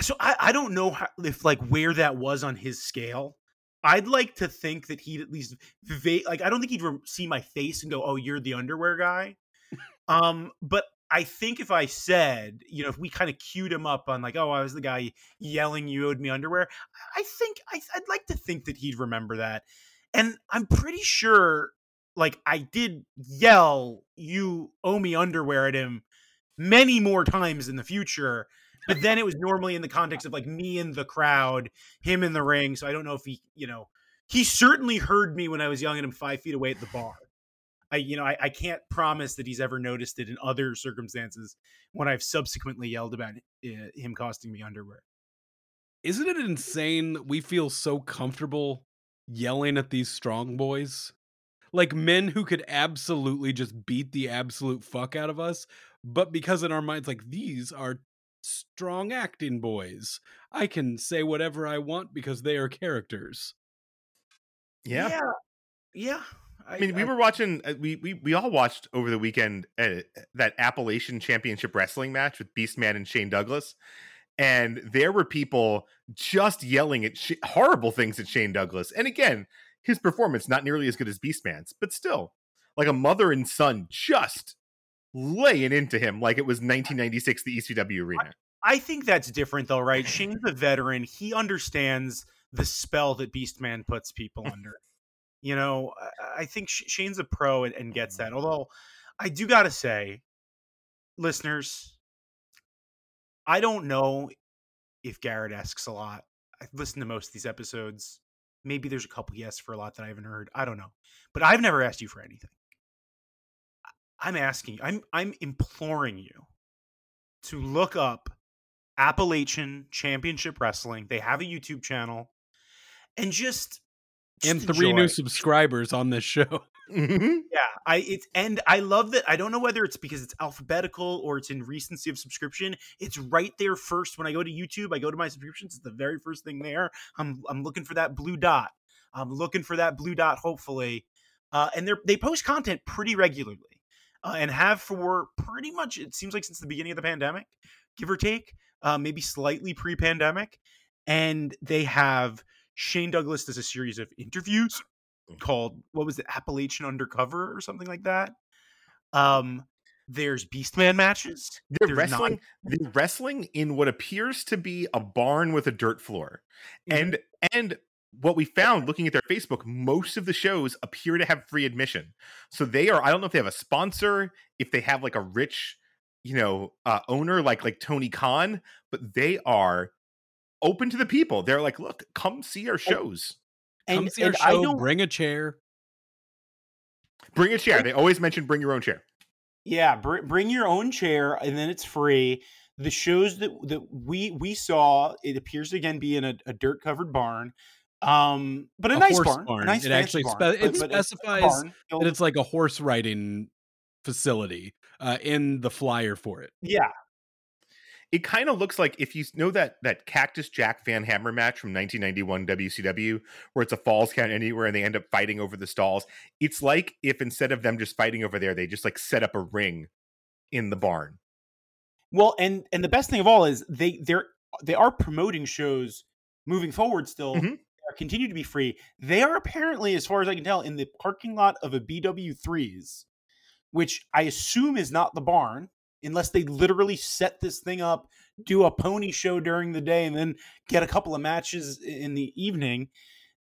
so I, I don't know how, if like where that was on his scale. I'd like to think that he'd at least va- like I don't think he'd re- see my face and go, "Oh, you're the underwear guy." Um, but I think if I said, you know, if we kind of queued him up on like, "Oh, I was the guy yelling you owed me underwear," I think I, I'd like to think that he'd remember that, and I'm pretty sure, like, I did yell "you owe me underwear" at him many more times in the future but then it was normally in the context of like me in the crowd, him in the ring. So I don't know if he, you know, he certainly heard me when I was young and him five feet away at the bar. I, you know, I, I can't promise that he's ever noticed it in other circumstances when I've subsequently yelled about uh, him costing me underwear. Isn't it insane that we feel so comfortable yelling at these strong boys? Like men who could absolutely just beat the absolute fuck out of us, but because in our minds, like these are strong acting boys. I can say whatever I want because they are characters. Yeah. Yeah. yeah. I, I mean, we I, were watching. Uh, we we we all watched over the weekend uh, that Appalachian Championship Wrestling match with Beastman and Shane Douglas, and there were people just yelling at sh- horrible things at Shane Douglas. And again, his performance not nearly as good as Beastman's, but still, like a mother and son just laying into him like it was 1996 the ECW arena. I, I think that's different though, right? Shane's a veteran. He understands the spell that Beastman puts people under. You know, I, think Shane's a pro and, and gets mm-hmm. that. Although I do got to say, listeners, I don't know if Garrett asks a lot. I've listened to most of these episodes. Maybe there's a couple yes for a lot that I haven't heard. I don't know. But I've never asked you for anything. I'm asking, I'm I'm imploring you to look up Appalachian Championship Wrestling. They have a YouTube channel, and just and three enjoy. new subscribers on this show. [LAUGHS] Mm-hmm. Yeah, I it's and I love that. I don't know whether it's because it's alphabetical or it's in recency of subscription. It's right there first when I go to YouTube. I go to my subscriptions. It's the very first thing there. I'm I'm looking for that blue dot. I'm looking for that blue dot. Hopefully, uh, and they they post content pretty regularly uh, and have for pretty much it seems like since the beginning of the pandemic, give or take, uh, maybe slightly pre-pandemic, and they have Shane Douglas does a series of interviews mm. called what was it Appalachian Undercover or something like that. Um, there's Beastman matches. They're there's wrestling. Not- they're wrestling in what appears to be a barn with a dirt floor, mm-hmm. and and what we found looking at their Facebook, most of the shows appear to have free admission. So they are, I don't know if they have a sponsor, if they have like a rich, you know, uh, owner like like Tony Khan, but they are open to the people. They're like, look, come see our shows. And, come see our show. Bring a chair. Bring a chair. They always mention bring your own chair. Yeah, br- bring your own chair, and then it's free. The shows that that we we saw, it appears to again be in a, a dirt covered barn. Um, but a, a nice barn, barn. A nice it actually barn, spe- it but, specifies that it's like a horse riding facility uh, in the flyer for it. Yeah, it kind of looks like if you know that that Cactus Jack Van Hammer match from 1991 WCW, where it's a falls count anywhere and they end up fighting over the stalls. It's like if instead of them just fighting over there, they just like set up a ring in the barn. Well, and and the best thing of all is they they're they are promoting shows moving forward still. Mm-hmm continue to be free. They are apparently, as far as I can tell, in the parking lot of a BW3s, which I assume is not the barn, unless they literally set this thing up, do a pony show during the day, and then get a couple of matches in the evening.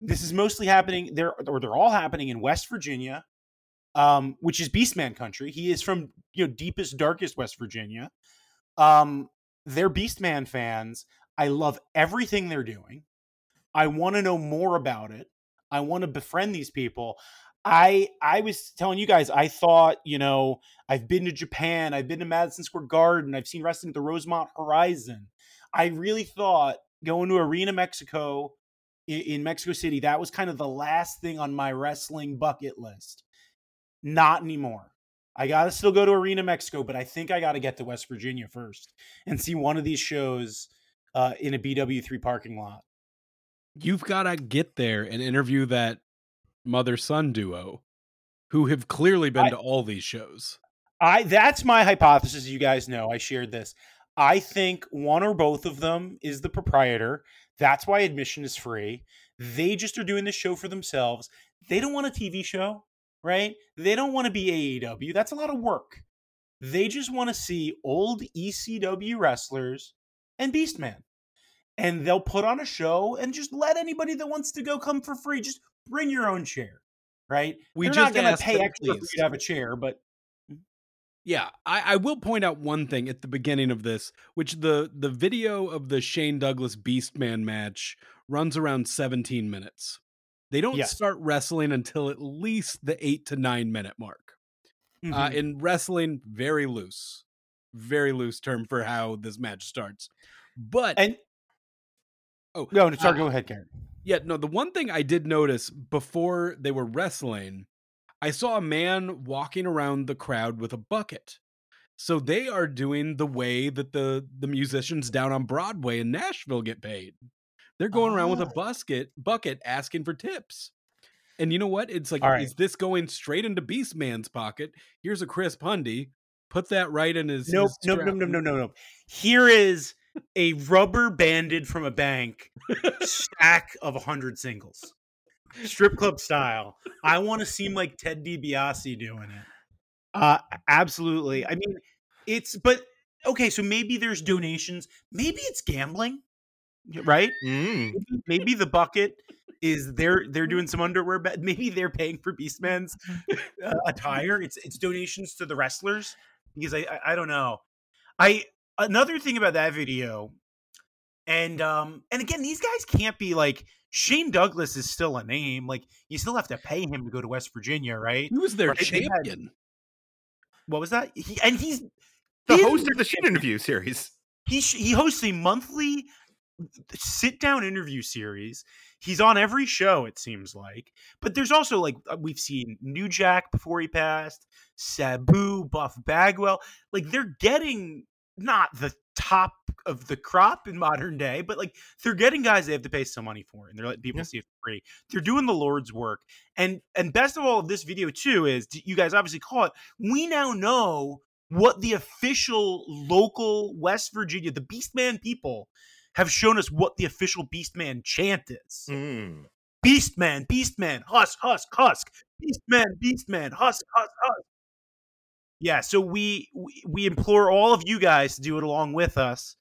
This is mostly happening there, or they're all happening in West Virginia, um, which is Beastman country. He is from you know deepest, darkest West Virginia. Um, they're Beastman fans. I love everything they're doing. I want to know more about it. I want to befriend these people. I I was telling you guys, I thought, you know, I've been to Japan, I've been to Madison Square Garden, I've seen wrestling at the Rosemont Horizon. I really thought going to Arena Mexico in, in Mexico City, that was kind of the last thing on my wrestling bucket list. Not anymore. I got to still go to Arena Mexico, but I think I got to get to West Virginia first and see one of these shows uh, in a BW3 parking lot you've got to get there and interview that mother son duo who have clearly been I, to all these shows. I that's my hypothesis. You guys know I shared this. I think one or both of them is the proprietor. That's why admission is free. They just are doing the show for themselves. They don't want a TV show, right? They don't want to be AEW. That's a lot of work. They just want to see old ECW wrestlers and Beastman. And they'll put on a show and just let anybody that wants to go come for free. Just bring your own chair, right? We They're just not going to pay extra for you to have a chair, but Yeah, I, I will point out one thing at the beginning of this, which the the video of the Shane Douglas Beastman match runs around 17 minutes. They don't Yes. start wrestling until at least the eight to nine minute mark. Uh, Mhm. in wrestling, very loose, very loose term for how this match starts. But and oh, no, sorry, uh, go ahead, Karen. Yeah, no, the one thing I did notice before they were wrestling, I saw a man walking around the crowd with a bucket. So they are doing the way that the the musicians down on Broadway in Nashville get paid. They're going around with a Ah. bucket bucket asking for tips. And you know what? It's like, right. is this going straight into Beastman's pocket? Here's a Chris Pundy. Put that right in his. Nope, his nope, nope, nope, nope, nope. Here is a rubber banded from a bank stack of a hundred singles, strip club style. I want to seem like Ted DiBiase doing it. Uh, absolutely. I mean, it's but okay. So maybe there's donations. Maybe it's gambling, right? Mm. Maybe, maybe the bucket is they're they're doing some underwear bet. Maybe they're paying for Beastman's uh, attire. It's it's donations to the wrestlers because I, I I don't know. I another thing about that video, and um and again these guys can't be like Shane Douglas is still a name. Like you still have to pay him to go to West Virginia, right? He was their Right, they had- champion. What was that? He, and he's The he's- host of the shit interview series. he he hosts a monthly sit down interview series. He's on every show, it seems like. But there's also like uh, we've seen New Jack before he passed, Sabu, Buff Bagwell. Like they're getting not the top of the crop in modern day, but like they're getting guys they have to pay some money for, and they're letting people Yeah. see it for free. They're doing the Lord's work, and and best of all of this video too is you guys obviously call it. We now know what the official local West Virginia, the Beastman people, have shown us what the official Beastman chant is. Mm. Beastman, Beastman, Husk, Husk, Husk, Beastman, Beastman, Husk, Husk, Husk. Yeah, so we, we implore all of you guys to do it along with us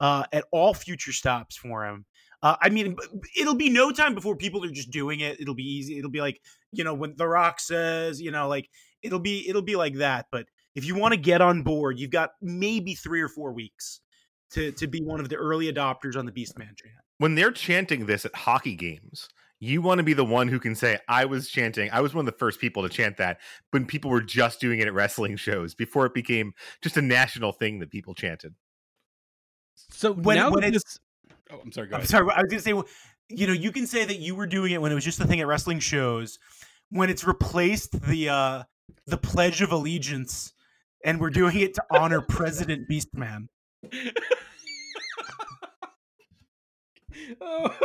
uh, at all future stops for him. Uh, I mean, it'll be no time before people are just doing it. It'll be easy. It'll be like you know when The Rock says, you know, like it'll be it'll be like that. But if you want to get on board, you've got maybe three or four weeks to to be one of the early adopters on the Beastman chant. When they're chanting this at hockey games, you want to be the one who can say, I was chanting. I was one of the first people to chant that when people were just doing it at wrestling [LAUGHS] shows before it became just a national thing that people chanted. So When- now when that it's- this, oh, I'm sorry. Go I'm ahead. sorry. I was gonna say, you know, you can say that you were doing it when it was just a thing at wrestling shows. When it's replaced the uh the Pledge of Allegiance, and we're doing it to honor [LAUGHS] President Beastman. [LAUGHS] oh.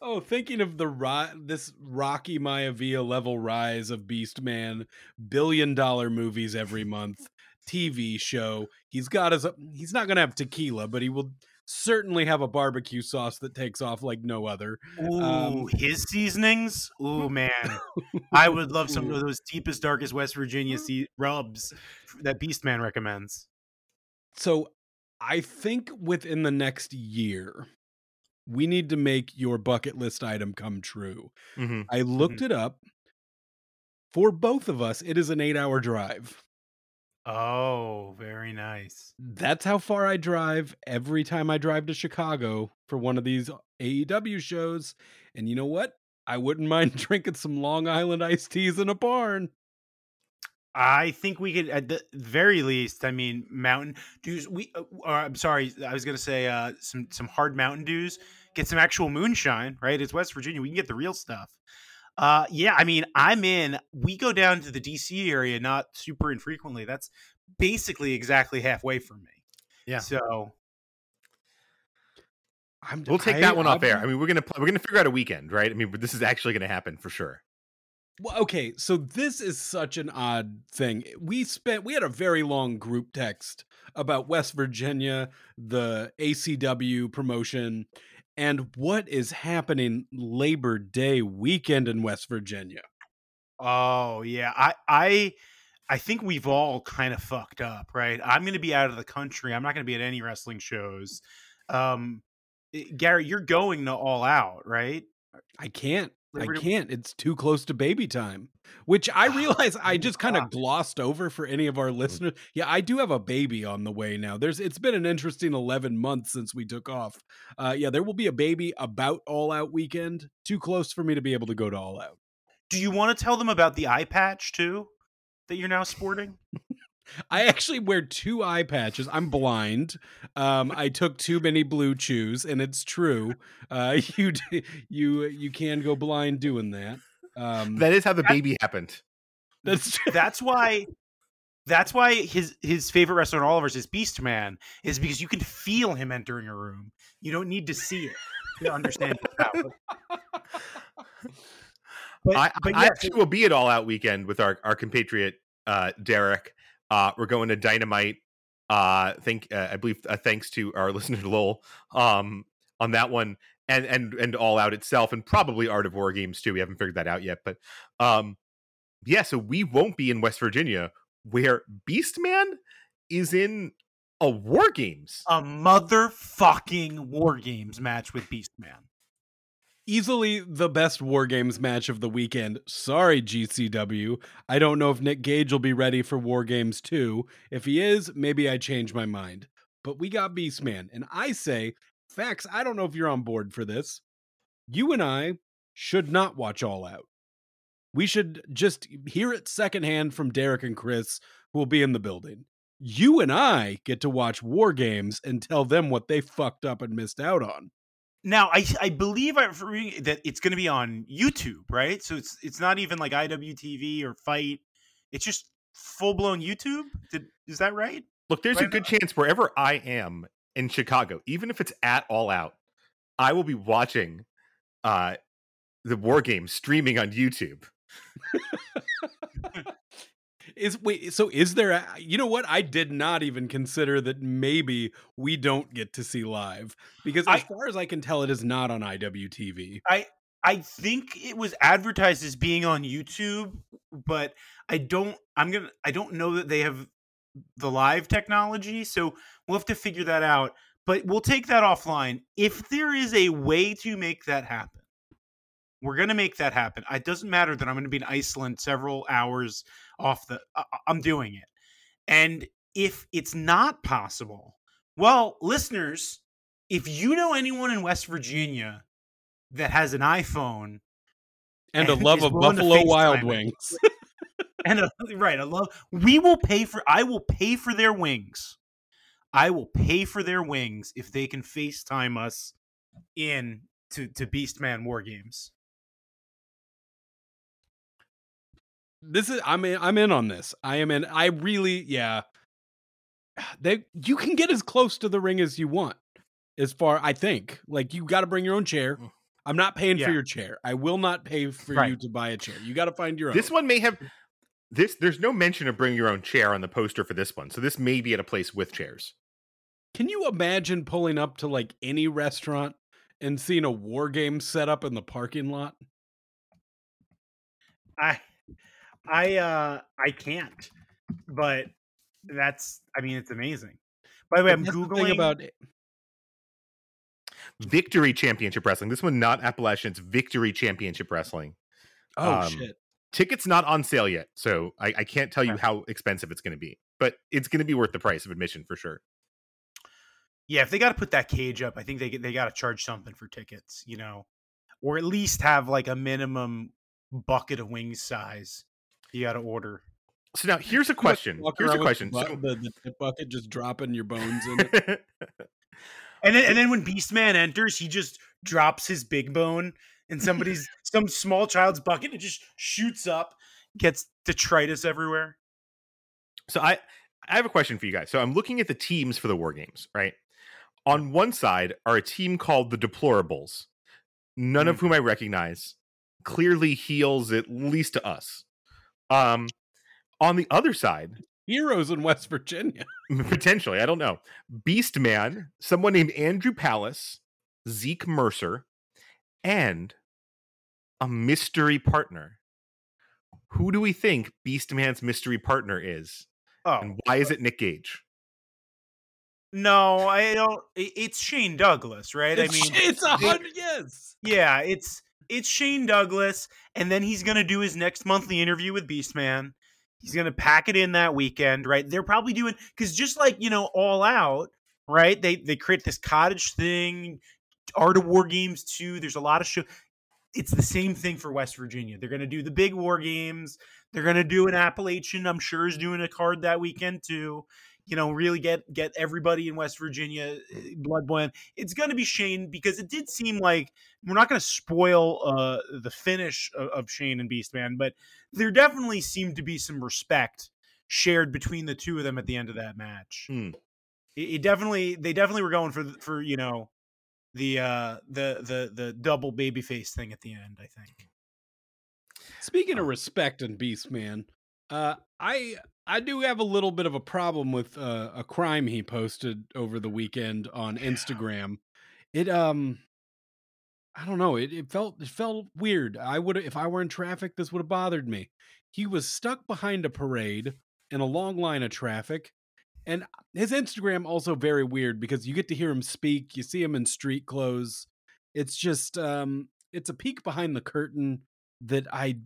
Oh, thinking of the ri- this Rocky Maivia level rise of Beastman, billion dollar movies every month, TV show. He's got his. He's not gonna have tequila, but he will certainly have a barbecue sauce that takes off like no other. Ooh, Um, his seasonings. Ooh, man, I would love some of [LAUGHS] those deepest, darkest West Virginia sea- rubs that Beastman recommends. So, I think within the next year, we need to make your bucket list item come true. hmm I looked it up. For both of us, it is an eight hour drive. Oh, very nice. That's how far I drive every time I drive to Chicago for one of these AEW shows. And you know what? I wouldn't [LAUGHS] mind drinking some Long Island iced teas in a barn. I think we could, at the very least, I mean, Mountain Dews. We, uh, or, I'm sorry, I was gonna say uh, some some hard Mountain Dews. Get some actual moonshine, right? It's West Virginia. We can get the real stuff. Uh, yeah, I mean, I'm in. We go down to the DC area not super infrequently. That's basically exactly halfway from me. Yeah. So I'm, We'll take I- that one off I'm- air. I mean, we're gonna pl- we're gonna figure out a weekend, right? I mean, but this is actually gonna happen for sure. Well, okay, so this is such an odd thing. We spent we had a very long group text about West Virginia, the ACW promotion, and what is happening Labor Day weekend in West Virginia. Oh yeah, I I I think we've all kind of fucked up, right? I'm going to be out of the country. I'm not going to be at any wrestling shows. Um, eh, Gary, you're going to All Out, right? I can't. Labor I can't. It's too close to baby time, which I Oh, realize I just kind of glossed over for any of our listeners. Yeah, I do have a baby on the way now. There's it's been an interesting 11 months since we took off. Uh yeah, there will be a baby about all out weekend. Too close for me to be able to go to all out. Do you want to tell them about the eye patch too that you're now sporting? I actually wear two eye patches. I'm blind. Um, I took too many blue chews, and it's true. Uh, [LAUGHS] you you you can go blind doing that. Um, That is how the That- baby happened. that's true. That's why. That's why his his favorite wrestler in all of us is Beast Man, is because you can feel him entering a room. You don't need to see it to understand his. But, I, but I yeah, actually will be at All Out weekend with our our compatriot uh, Derek. Uh, we're going to Dynamite. Uh, think uh, I believe uh, thanks to our [LAUGHS] listener Lowell um, on that one, and and and All Out itself, and probably Art of War games too. We haven't figured that out yet, but um, yeah. So we won't be in West Virginia, where Beastman is in a War Games. a motherfucking War Games match with Beast Man. Easily the best war games match of the weekend. Sorry, GCW. I don't know if Nick Gage will be ready for war games too. If he is, maybe I change my mind. But we got Beastman, and I say, Fax, I don't know if you're on board for this. You and I should not watch All Out. We should just hear it secondhand from Derek and Chris, who will be in the building. You and I get to watch war games and tell them what they fucked up and missed out on. Now, I I believe I that it's going to be on YouTube, right? So it's it's not even like IWTV or FITE. It's just full blown YouTube. Did, is that right? Look, there's a Right good chance wherever I am in Chicago, even if it's at All Out, I will be watching uh, the War Games streaming on YouTube. [LAUGHS] Is wait, so is there a, you know what? I did not even consider that maybe we don't get to see live because as I- far as I can tell, it is not on IWTV. I think it was advertised as being on YouTube, but I don't. I'm gonna. I don't know that they have the live technology, so we'll have to figure that out. But we'll take that offline. If there is a way to make that happen, we're gonna make that happen. It doesn't matter that I'm gonna be in Iceland several hours off the. I- I- I'm doing it, and if it's not possible, well, listeners, if you know anyone in West Virginia that has an iPhone And a love of Buffalo Wild Wings. [LAUGHS] and a, right, I love. We will pay for. I will pay for their wings. I will pay for their wings if they can FaceTime us in to to Beastman War Games. This is I'm in, I'm in on this. I am in. I really yeah. [SIGHS] They you can get as close to the ring as you want. As far I think, like you got to bring your own chair. Mm. I'm not paying Yeah. for your chair. I will not pay for you to buy a chair. You got to find your own. This one may have this. There's no mention of bring your own chair on the poster for this one, so this may be at a place with chairs. Can you imagine pulling up to like any restaurant and seeing a war game set up in the parking lot? I, I, uh, I can't. But that's. I mean, it's amazing. By the way, I'm That's the googling thing about it. Victory Championship Wrestling. This one not Appalachian. It's Victory Championship Wrestling. Oh um, shit! Tickets not on sale yet, so I, I can't tell you how expensive it's going to be, but it's going to be worth the price of admission for sure. Yeah, if they got to put that cage up, I think they they got to charge something for tickets, you know, or at least have like a minimum bucket of wings size you got to order. So now here's a question. Here's a question. The, So, the, the bucket just dropping your bones in it. [LAUGHS] And then and then when [LAUGHS] Beastman enters, he just drops his big bone in somebody's [LAUGHS] some small child's bucket. It just shoots up, gets detritus everywhere. so I I have a question for you guys. So I'm looking at the teams for the war games, right? On one side are a team called the Deplorables, none of mm. whom I recognize. clearly heels at least to us. Um, on the other side, Heroes in West Virginia. [LAUGHS] potentially, I don't know. Beast Man, someone named Andrew Palace, Zeke Mercer, and a mystery partner. Who do we think Beast Man's mystery partner is? Oh And why is it Nick Gage? no, I don't. It's Shane Douglas, right? I mean, it's a hundred. Yes. Yeah, it's it's Shane Douglas, and then he's gonna do his next monthly interview with Beastman. He's gonna pack it in that weekend, right? They're probably doing because just like you know, All Out, right? They they create this cottage thing, Art of War Games too. There's a lot of show. It's the same thing for West Virginia. They're gonna do the big war games. They're gonna do an Appalachian. I'm sure is doing a card that weekend too. You know, really get get everybody in West Virginia eh, blood boiling. It's gonna be Shane because it did seem like we're not going to spoil uh, the finish of, of Shane and Beastman, but there definitely seemed to be some respect shared between the two of them at the end of that match. Hmm. It, it definitely, they definitely were going for for you know the uh the the the double babyface thing at the end. I think. Speaking of respect and Beast Man, uh, I I do have a little bit of a problem with uh, a crime he posted over the weekend on Instagram. It um, I don't know. It it felt it felt weird. I would if I were in traffic, this would have bothered me. He was stuck behind a parade in a long line of traffic. And his Instagram also very weird because you get to hear him speak, you see him in street clothes. It's just um it's a peek behind the curtain that I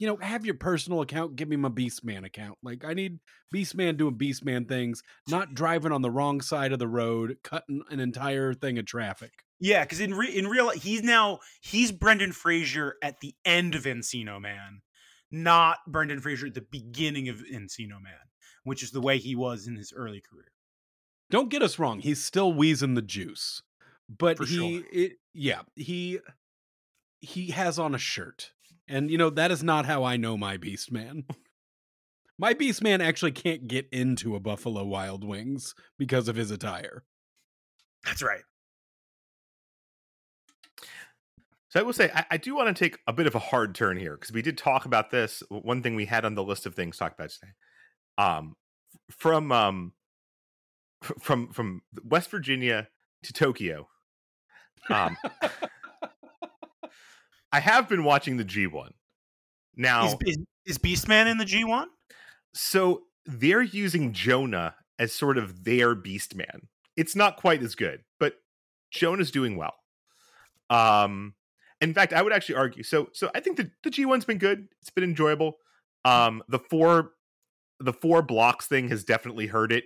you know, have your personal account, give me my Beastman account. Like I need Beastman doing Beastman things, not driving on the wrong side of the road, cutting an entire thing of traffic. Yeah, because in re- in real he's now he's Brendan Fraser at the end of Encino Man, not Brendan Fraser at the beginning of Encino Man, which is the way he was in his early career. Don't get us wrong, he's still wheezing the juice. But For he sure. it yeah, he he has on a shirt. And you know, that is not how I know my Beast Man. [LAUGHS] my Beast Man actually can't get into a Buffalo Wild Wings because of his attire. That's right. So I will say I, I do want to take a bit of a hard turn here because we did talk about this. One thing we had on the list of things to talk about today, um, from um, from from West Virginia to Tokyo. Um, [LAUGHS] I have been watching the G one now. Is, is, is Beastman in the G one? So they're using Jonah as sort of their beast man. It's not quite as good, but Jonah's doing well. Um in fact, I would actually argue so so I think the, the G1's been good. It's been enjoyable. Um the four the four blocks thing has definitely hurt it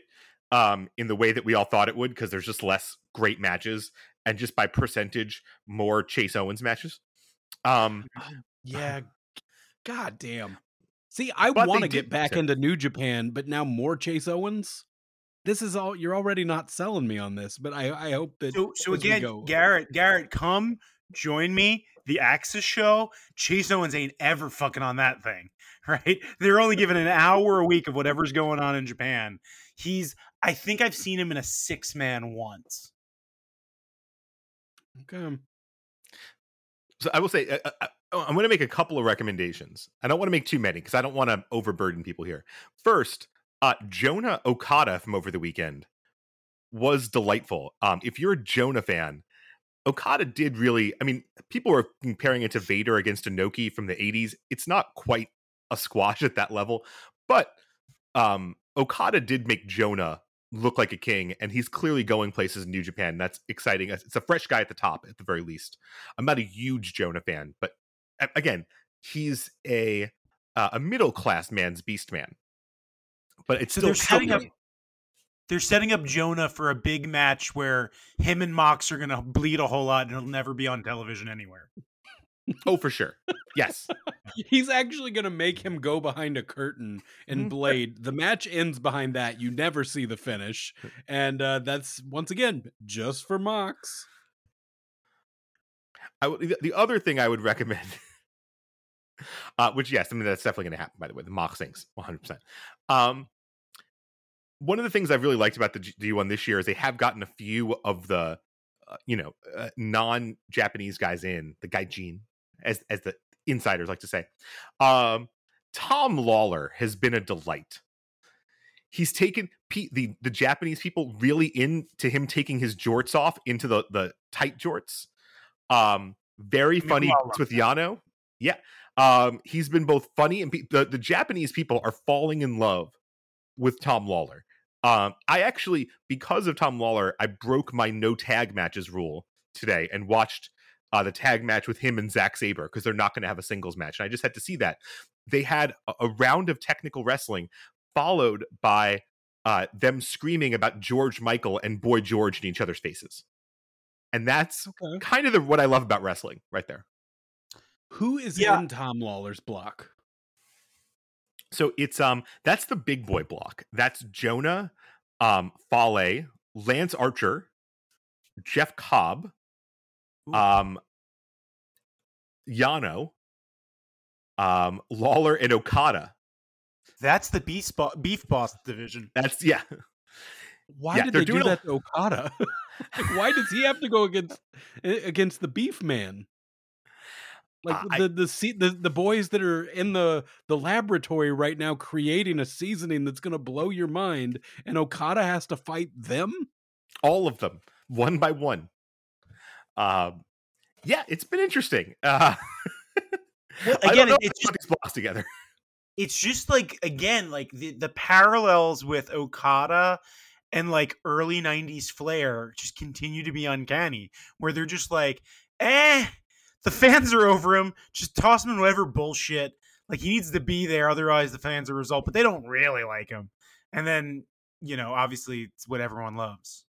um in the way that we all thought it would because there's just less great matches and just by percentage more Chase Owens matches. Um Yeah. [SIGHS] God damn. See, I want to get back into New Japan, but now more Chase Owens. This is all you're already not selling me on this, but I I hope that So so again, go- Garrett, Garrett, come join me. The AXS show. Chase Owens ain't ever fucking on that thing, [LAUGHS] right? They're only given an hour a week of whatever's going on in Japan. He's. I think I've seen him in a six man once. Okay. So I will say uh, uh, uh, I'm going to make a couple of recommendations. I don't want to make too many because I don't want to overburden people here. First, uh, Jonah Okada from over the weekend was delightful. Um, if you're a Jonah fan, Okada did really. I mean, people were comparing it to Vader against Inoki from the '80s. It's not quite a squash at that level, but um, Okada did make Jonah look like a king, and he's clearly going places in New Japan. That's exciting. It's a fresh guy at the top, at the very least. I'm not a huge Jonah fan, but again, he's a uh, a middle class man's beast man. But it's So still they're setting up. They're setting up Jonah for a big match where him and Mox are gonna bleed a whole lot, and it'll never be on television anywhere. Oh, for sure. Yes. He's actually going to make him go behind a curtain in Mhm. [LAUGHS] Blade. The match ends behind that. You never see the finish. And uh, that's, once again, just for Mox. I w- the- the other thing I would recommend, [LAUGHS] uh, which yes, I mean that's definitely going to happen. By the way, the mock things, one hundred percent. Um, one of the things I've really liked about the G- G1 this year is they have gotten a few of the, uh, you know, uh, non-Japanese guys in the guy gaijin, as as the insiders like to say. Um, Tom Lawlor has been a delight. He's taken P- the the Japanese people really into him taking his jorts off into the the tight jorts. Um, very funny with Yano. Yeah, um, he's been both funny and pe- the the Japanese people are falling in love with Tom Lawlor. Um, I actually, because of Tom Lawlor, I broke my no tag matches rule today and watched uh, the tag match with him and Zack Sabre because they're not going to have a singles match. And I just had to see that. They had a, a round of technical wrestling followed by uh, them screaming about George Michael and Boy George in each other's faces. And that's okay. kind of the, what I love about wrestling right there. Who is yeah. in Tom Lawlor's block? So it's um that's the big boy block. That's Jonah, um, Fale, Lance Archer, Jeff Cobb, Ooh. um, Yano, um, Lawlor, and Okada. That's the beef, bo- beef boss division. That's yeah. Why yeah, did they do that to Okada? [LAUGHS] like, why does he have to go against against the beef man? Like uh, the the, the the boys that are in the the laboratory right now creating a seasoning that's going to blow your mind, and Okada has to fight them. All of them, one by one. Um, yeah, it's been interesting. [LAUGHS] Uh, well, again, it's just, these blocks together. [LAUGHS] It's just like again, like the the parallels with Okada and like early '90s Flair just continue to be uncanny, where they're just like, eh the fans are over him. Just toss him in whatever bullshit. Like he needs to be there, otherwise the fans are result. But they don't really like him. And then you know, obviously, it's what everyone loves.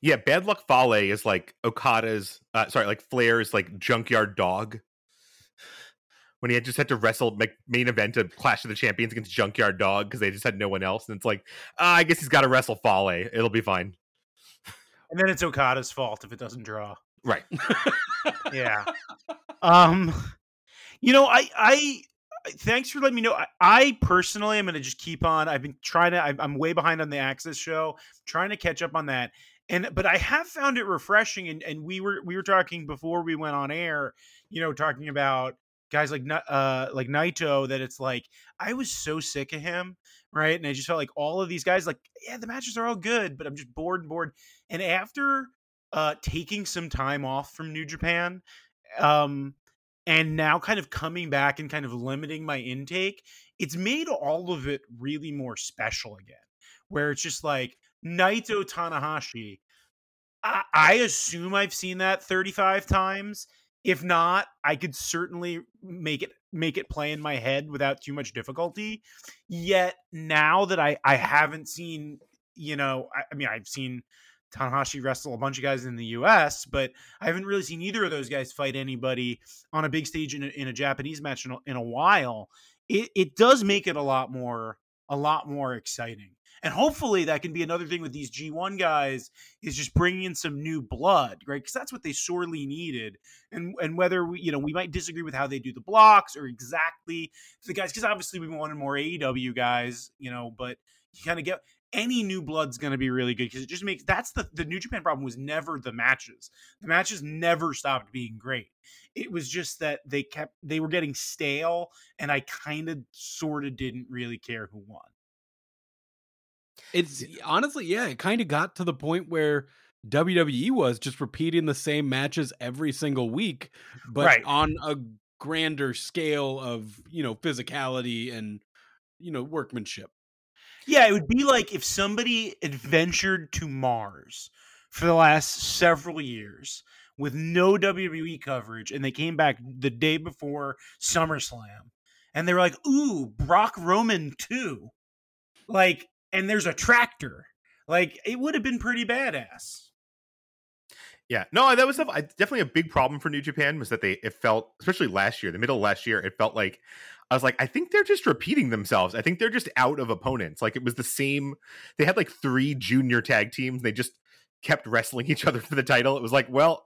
Yeah, Bad Luck Fale is like Okada's. Uh, sorry, like Flair's like junkyard dog. When he had just had to wrestle make main event a Clash of the Champions against Junkyard Dog because they just had no one else, and it's like, uh, I guess he's got to wrestle Fale. It'll be fine. And then it's Okada's fault if it doesn't draw. Right. [LAUGHS] yeah. Um, you know, I, I, thanks for letting me know. I, I personally am going to just keep on. I've been trying to. I'm, I'm way behind on the AXS show, trying to catch up on that. And but I have found it refreshing. And and we were we were talking before we went on air. You know, talking about guys like uh like Naito. That it's like I was so sick of him, right? And I just felt like all of these guys, like yeah, the matches are all good, but I'm just bored and bored. And after uh taking some time off from New Japan um, and now kind of coming back and kind of limiting my intake, it's made all of it really more special again. Where it's just like Naito Tanahashi. I, I assume I've seen that 35 times. If not, I could certainly make it make it play in my head without too much difficulty. Yet now that I I haven't seen, you know, I, I mean I've seen Tanahashi wrestle a bunch of guys in the U.S., but I haven't really seen either of those guys fight anybody on a big stage in a, in a Japanese match in a, in a while. It, it does make it a lot more a lot more exciting, and hopefully that can be another thing with these G1 guys is just bringing in some new blood, right? Because that's what they sorely needed, and and whether we you know we might disagree with how they do the blocks or exactly the guys, because obviously we wanted more AEW guys, you know, but you kind of get any new blood's going to be really good because it just makes that's the the New Japan problem was never the matches. The matches never stopped being great. It was just that they kept they were getting stale, and I kind of sort of didn't really care who won. It's honestly, yeah, it kind of got to the point where WWE was just repeating the same matches every single week, but right. on a grander scale of you know physicality and you know workmanship. Yeah, it would be like if somebody adventured to Mars for the last several years with no WWE coverage and they came back the day before SummerSlam and they were like, "Ooh, Brock Roman too." Like, and there's a tractor. Like, it would have been pretty badass. Yeah, no, that was definitely a big problem for New Japan was that they it felt, especially last year, the middle of last year, it felt like I was like, I think they're just repeating themselves. I think they're just out of opponents. Like it was the same. They had like three junior tag teams. They just kept wrestling [LAUGHS] each other for the title. It was like, well,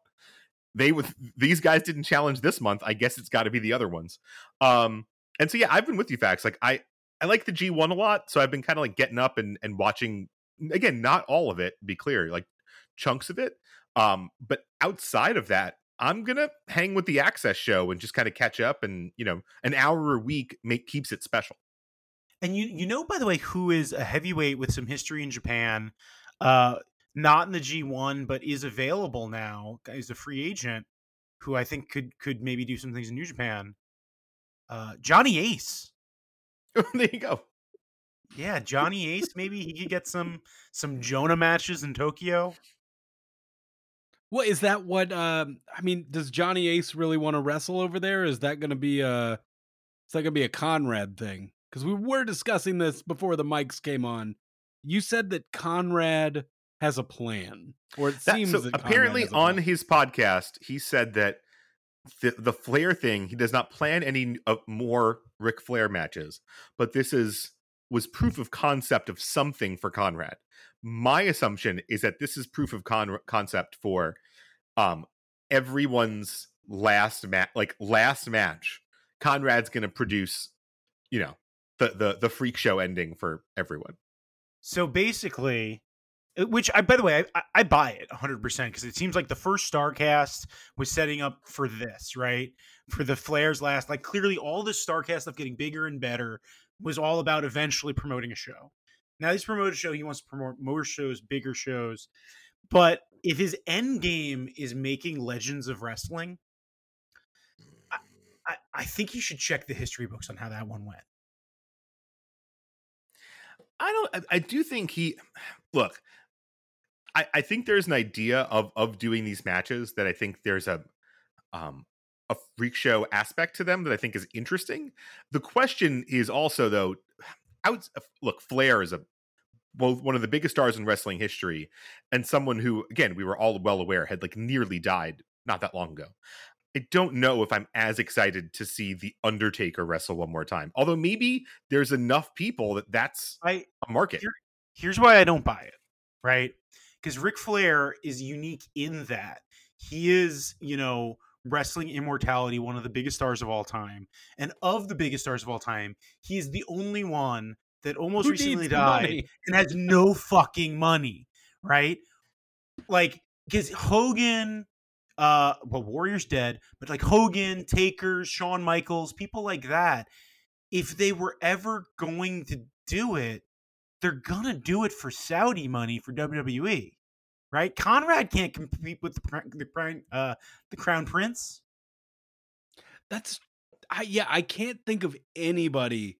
they with these guys didn't challenge this month. I guess it's got to be the other ones. Um, and so yeah, I've been with you, Fax. Like I, I like the G1 a lot. So I've been kind of like getting up and and watching. Again, not all of it. Be clear, like chunks of it. Um, but outside of that, I'm gonna hang with the AXS show and just kind of catch up, and you know, an hour a week make keeps it special. And you you know by the way who is a heavyweight with some history in Japan, uh, not in the G1 but is available now is a free agent who I think could could maybe do some things in New Japan. Uh, Johnny Ace. [LAUGHS] there you go. Yeah, Johnny Ace. Maybe he could get some some Jonah matches in Tokyo. What is that what? Um, I mean, does Johnny Ace really want to wrestle over there? Is that going to be a? Is that going to be a Conrad thing? Because we were discussing this before the mics came on. You said that Conrad has a plan, or it That- seems so that apparently on his podcast, he said that the, the Flair thing, he does not plan any uh, more Ric Flair matches, but this is was proof of concept of something for Conrad. My assumption is that this is proof of con- concept for um everyone's last match, like last match. Conrad's going to produce, you know, the the the freak show ending for everyone. So basically, Uh, which I by the way I, I- buy it 100 percent because it seems like the first Starcast was setting up for this right for the Flair's last like clearly all this Starcast stuff getting bigger and better was all about eventually promoting a show. Now he's promoted a show. He wants to promote more shows, bigger shows. But if his end game is making Legends of Wrestling, I, I, I think he should check the history books on how that one went. I don't. I, I do think he. [SIGHS] Look, I, I think there's an idea of of doing these matches that I think there's a um a freak show aspect to them that I think is interesting. The question is also though, out look, Flair is a both one of the biggest stars in wrestling history and someone who again we were all well aware had like nearly died not that long ago. I don't know if I'm as excited to see the Undertaker wrestle one more time. Although maybe there's enough people that that's I a market. Here- here's why I don't buy it, right? Because Ric Flair is unique in that he is, you know, wrestling immortality, one of the biggest stars of all time. And of the biggest stars of all time, he is the only one that almost Who recently died money? and has no fucking money, right? Like, because Hogan, uh, well, Warrior's dead, but like Hogan, Taker, Shawn Michaels, people like that, if they were ever going to do it, they're gonna do it for Saudi money for WWE, right? Conrad can't compete with the the uh, the Crown Prince. That's I yeah, I can't think of anybody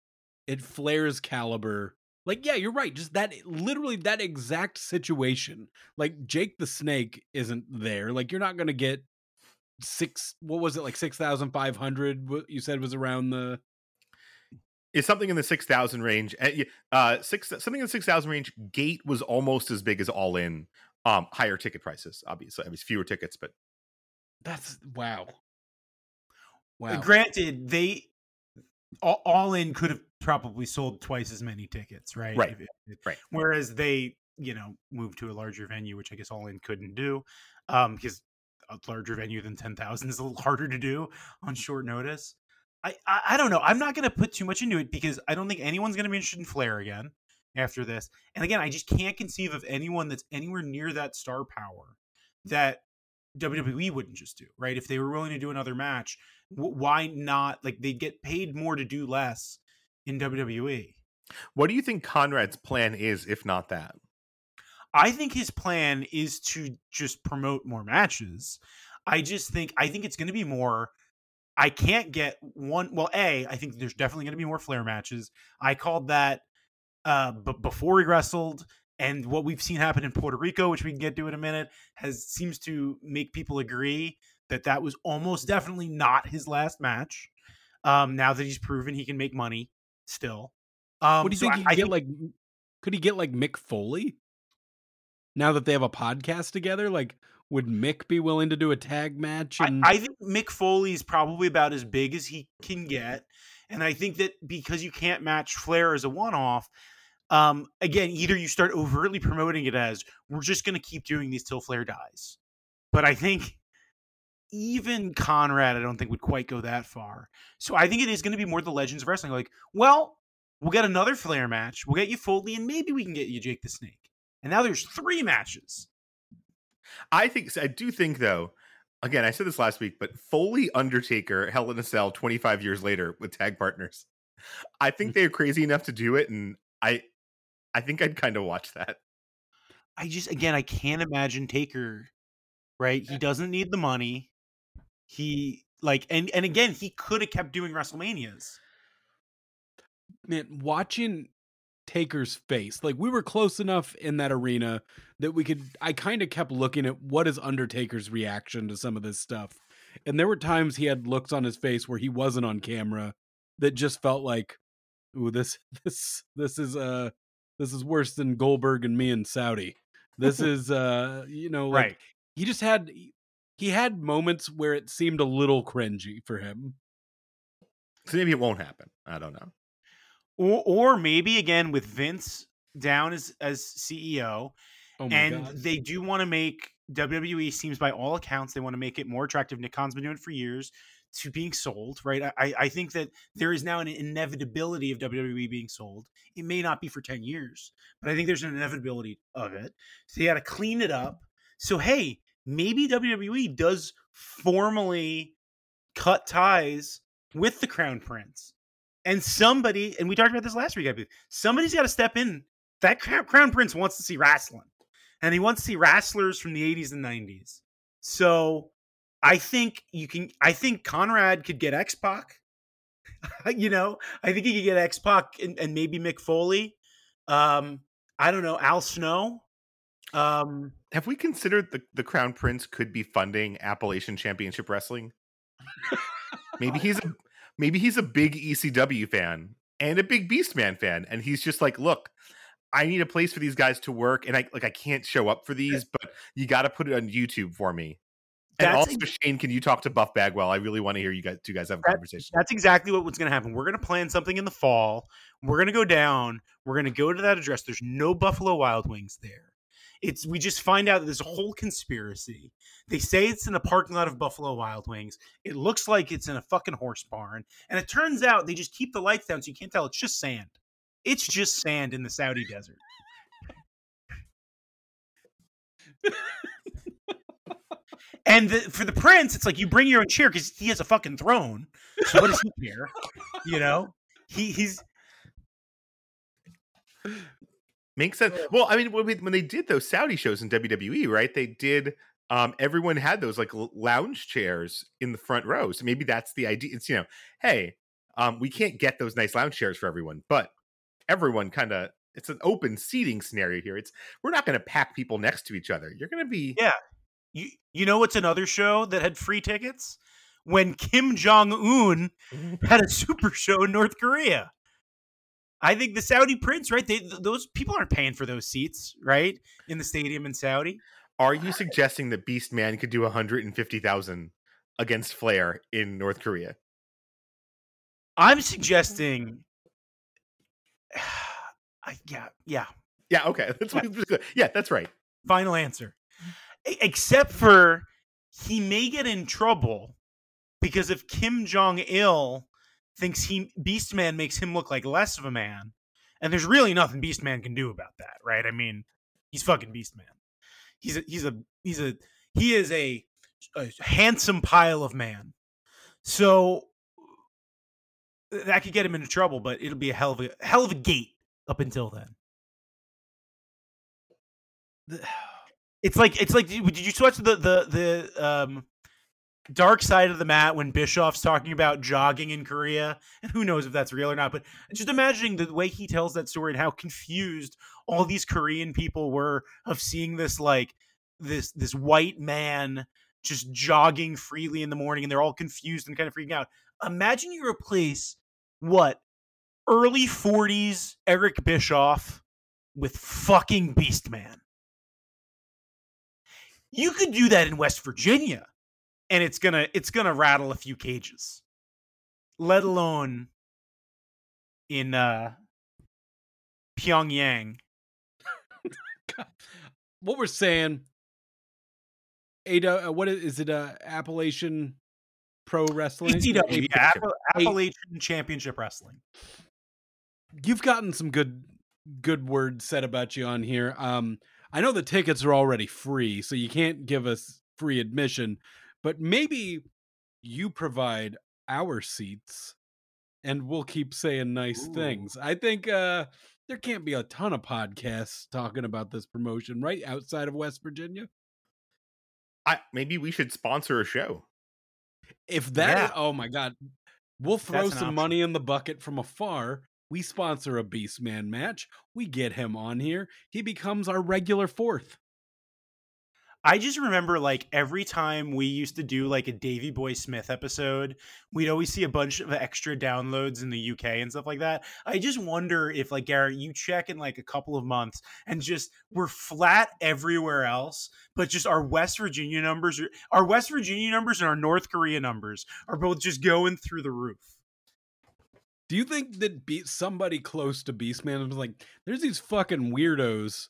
at Flair's caliber. Like, yeah, you're right. Just that literally that exact situation. Like Jake the Snake isn't there. Like you're not gonna get six what was it, like six thousand five hundred what you said was around the Is something in the six thousand range. Uh, Uh, six something in the six thousand range. Gate was almost as big as All In. Um, higher ticket prices, obviously. I mean, fewer tickets, but that's wow. Uh, Wow. Granted, they all, all in could have probably sold twice as many tickets, right? Right. Right. Whereas they, you know, moved to a larger venue, which I guess all in couldn't do, um, because a larger venue than ten thousand is a little [LAUGHS] harder to do on short notice. I, I I don't know. I'm not going to put too much into it because I don't think anyone's going to be interested in Flair again after this. And again, I just can't conceive of anyone that's anywhere near that star power that WWE wouldn't just do, right? If they were willing to do another match, why not? Like they get paid more to do less in WWE. what do you think Conrad's plan is, if not that? I think his plan is to just promote more matches. I just think I think it's going to be more. I can't get one. Well, a I think there's definitely going to be more Flair matches. I called that uh, b- before he wrestled, and what we've seen happen in Puerto Rico, which we can get to in a minute, has seems to make people agree that that was almost definitely not his last match. Um, now that he's proven he can make money still. Um, what do you so think I- he I get like could he get like Mick Foley? Now that they have a podcast together, like would Mick be willing to do a tag match? I, I think Mick Foley is probably about as big as he can get, and I think that because you can't match Flair as a one-off, um, again, either you start overtly promoting it as we're just going to keep doing these till Flair dies, but I think even Conrad, I don't think would quite go that far. So I think it is going to be more the Legends of Wrestling. Like, well, we'll get another Flair match, we'll get you Foley, and maybe we can get you Jake the Snake. And now there's three matches. I think I do think though, again, I said this last week, but Foley Undertaker Hell in a Cell 25 years later with tag partners. I think Mm. they're crazy enough to do it, and I I think I'd kind of watch that. I just again I can't imagine Taker, right? He doesn't need the money. He like and and again he could have kept doing WrestleManias. man, watching Taker's face, like we were close enough in that arena that we could. I kind of kept looking at what is Undertaker's reaction to some of this stuff, and there were times he had looks on his face where he wasn't on camera that just felt like, "Ooh, this [LAUGHS] this this is uh this is worse than Goldberg and me and Saudi. This [LAUGHS] is uh you know like Right. he just had he had moments where it seemed a little cringy for him. So maybe it won't happen. I don't know. Or or maybe again with Vince down as as CEO Oh and god. they do want to make WWE seems by all accounts they want to make it more attractive. Nick Khan's been doing it for years to being sold, right? I- I, think that there is now an inevitability of WWE being sold. It may not be for 10 years, but I think there's an inevitability of it. So you got to clean it up. So hey, maybe WWE does formally cut ties with the Crown Prince. And somebody, and we talked about this last week, I believe, somebody's got to step in. That Crown Prince wants to see wrestling and he wants to see wrestlers from the 80s and 90s. So I think you can. I think Conrad could get X Pac. [LAUGHS] you know, I think he could get X Pac and, and maybe Mick Foley. Um, I don't know Al Snow. Um, Have we considered the, the Crown Prince could be funding Appalachian Championship Wrestling? [LAUGHS] maybe he's a maybe he's a big ECW fan and a big Beastman fan, and he's just like, look, I need a place for these guys to work, and I like I can't show up for these, but you got to put it on YouTube for me. And That's also, Shane, can you talk to Buff Bagwell? I really want to hear you guys, two guys have a That- conversation. That's exactly what, what's going to happen. We're going to plan something in the fall. We're going to go down. We're going to go to that address. There's no Buffalo Wild Wings there. It's we just find out that there's a whole conspiracy. They say it's in a parking lot of Buffalo Wild Wings. It looks like it's in a fucking horse barn, and it turns out they just keep the lights down so you can't tell. It's just sand. It's just sand in the Saudi desert. And the, for the prince, it's like you bring your own chair because he has a fucking throne. So what does he care? You know, he he's Makes sense. Well, I mean, when they did those Saudi shows in WWE, right? They did. Um, everyone had those like lounge chairs in the front row. So maybe that's the idea. It's you know, hey, um, we can't get those nice lounge chairs for everyone, but everyone kind of. It's an open seating scenario here. It's we're not going to pack people next to each other. You're going to be Yeah. you you know what's another show that had free tickets when Kim Jong Un [LAUGHS] had a super show in North Korea. I think the Saudi prince, right? They those people aren't paying for those seats, right, in the stadium in Saudi. Are you suggesting that Beast Man could do 150,000 against Flair in North Korea? I'm suggesting, [SIGHS] I, yeah, yeah. Yeah, okay. [LAUGHS] That's what, yeah, that's right. Final answer. Except for he may get in trouble because if Kim Jong Il thinks he Beastman makes him look like less of a man, and there's really nothing Beastman can do about that, right? I mean, he's fucking Beastman. He's a he's a he's a he is a, a handsome pile of man. So that could get him into trouble, but it'll be a hell of a hell of a gate up until then. [SIGHS] It's like it's like did you watch the the the um dark side of the mat when Bischoff's talking about jogging in Korea and who knows if that's real or not but just imagining the way he tells that story and how confused all these Korean people were of seeing this like this this white man just jogging freely in the morning and they're all confused and kind of freaking out. Imagine you replace what early 40s Eric Bischoff with fucking Beast Man. You could do that in West Virginia, and it's gonna it's gonna rattle a few cages. Let alone in uh Pyongyang. [LAUGHS] what we're saying Ada, uh, what is, is it? Uh, Appalachian Pro Wrestling. ATW, yeah, Championship. Appa- Appalachian Championship Wrestling. You've gotten some good good words said about you on here. Um, I know the tickets are already free, so you can't give us free admission. But maybe you provide our seats and we'll keep saying nice Ooh. things. I think uh there can't be a ton of podcasts talking about this promotion, right? Outside of West Virginia. I, maybe we should sponsor a show. If that, Yeah. oh my god, we'll throw some option. money in the bucket from afar. We sponsor a Beastman match. We get him on here. He becomes our regular fourth. I just remember like every time we used to do like a Davy Boy Smith episode, we'd always see a bunch of extra downloads in the UK and stuff like that. I just wonder if like Garrett, you check in like a couple of months and just we're flat everywhere else, but just our West Virginia numbers are our West Virginia numbers and our North Korea numbers are both just going through the roof. Do you think that be- somebody close to Beastman was like, there's these fucking weirdos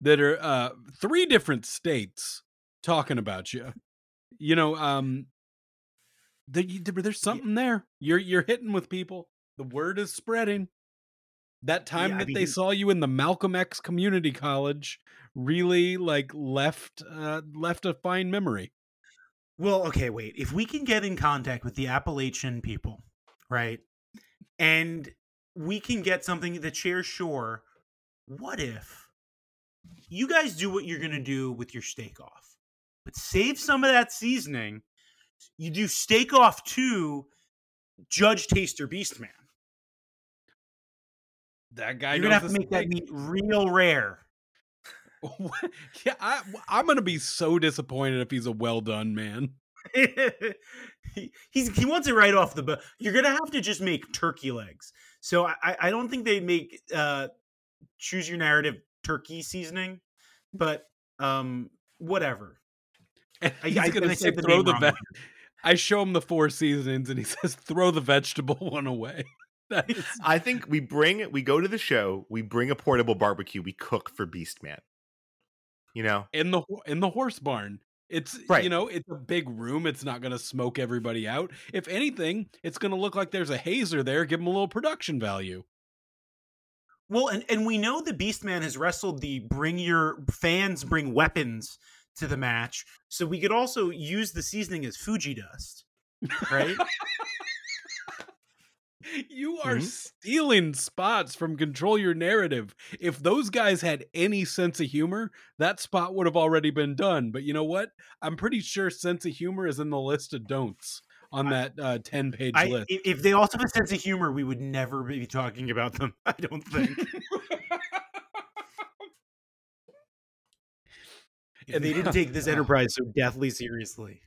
that are uh three different states talking about you? You know, um the, there's something there. You're you're hitting with people. The word is spreading. That time Yeah, I that they saw you in the Malcolm X Community College really like left uh left a fine memory. Well, okay, wait. If we can get in contact with the Appalachian people, right, and we can get something that shares shore, what if you guys do what you're going to do with your steak off, but save some of that seasoning? You do steak off to Judge Taster Beastman. That guy You're to have to make that meat real rare. [LAUGHS] yeah, I, I'm gonna be so disappointed if he's a well done man. [LAUGHS] he, he's he wants it right off the bat. You're gonna have to just make turkey legs. So I, I- I don't think they make uh, choose your narrative turkey seasoning, but um whatever. I, he's I, gonna I say the throw the ve- I show him the four seasonings, and he [LAUGHS] says throw the vegetable [LAUGHS] one away. [LAUGHS] Is, I think we bring we go to the show, we bring a portable barbecue, we cook for Beastman. You know? in the in the horse barn. It's Right. you know it's a big room. It's not gonna smoke everybody out. If anything, it's gonna look like there's a hazer there. Give him a little production value. Well, and, and we know the Beastman has wrestled the bring your fans bring weapons to the match, so we could also use the seasoning as Fuji dust, right? [LAUGHS] You are Mhm. stealing spots from Control Your Narrative. If those guys had any sense of humor, that spot would have already been done. But you know what? I'm pretty sure sense of humor is in the list of don'ts on that uh, 10 page I, list. if if they also have a sense of humor, we would never be talking about them. [LAUGHS] I don't think. [LAUGHS] and they didn't take this enterprise so deathly seriously.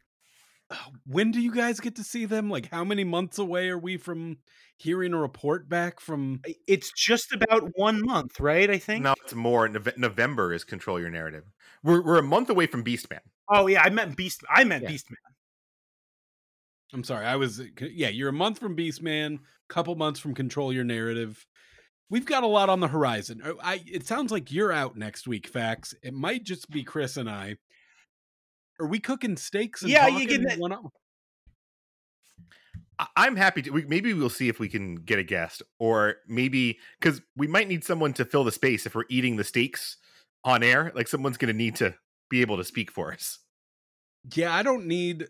when do you guys get to see them? Like, how many months away are we from hearing a report back from? It's just about one month, right? I think. No, it's more November is control your narrative. We're we're a month away from Beastman. Oh yeah, I meant Beast. I meant Yeah. Beastman. I'm sorry, I was. Yeah, you're a month from Beastman, couple months from Control Your Narrative. We've got a lot on the horizon. Oh, I. It sounds like you're out next week, Fax. It might just be Chris and I. Are we cooking steaks? And Yeah, you talking can- uh one on- I- I'm happy to. We, maybe we'll see if we can get a guest, or maybe because we might need someone to fill the space if we're eating the steaks on air. Like someone's going to need to be able to speak for us. Yeah, I don't need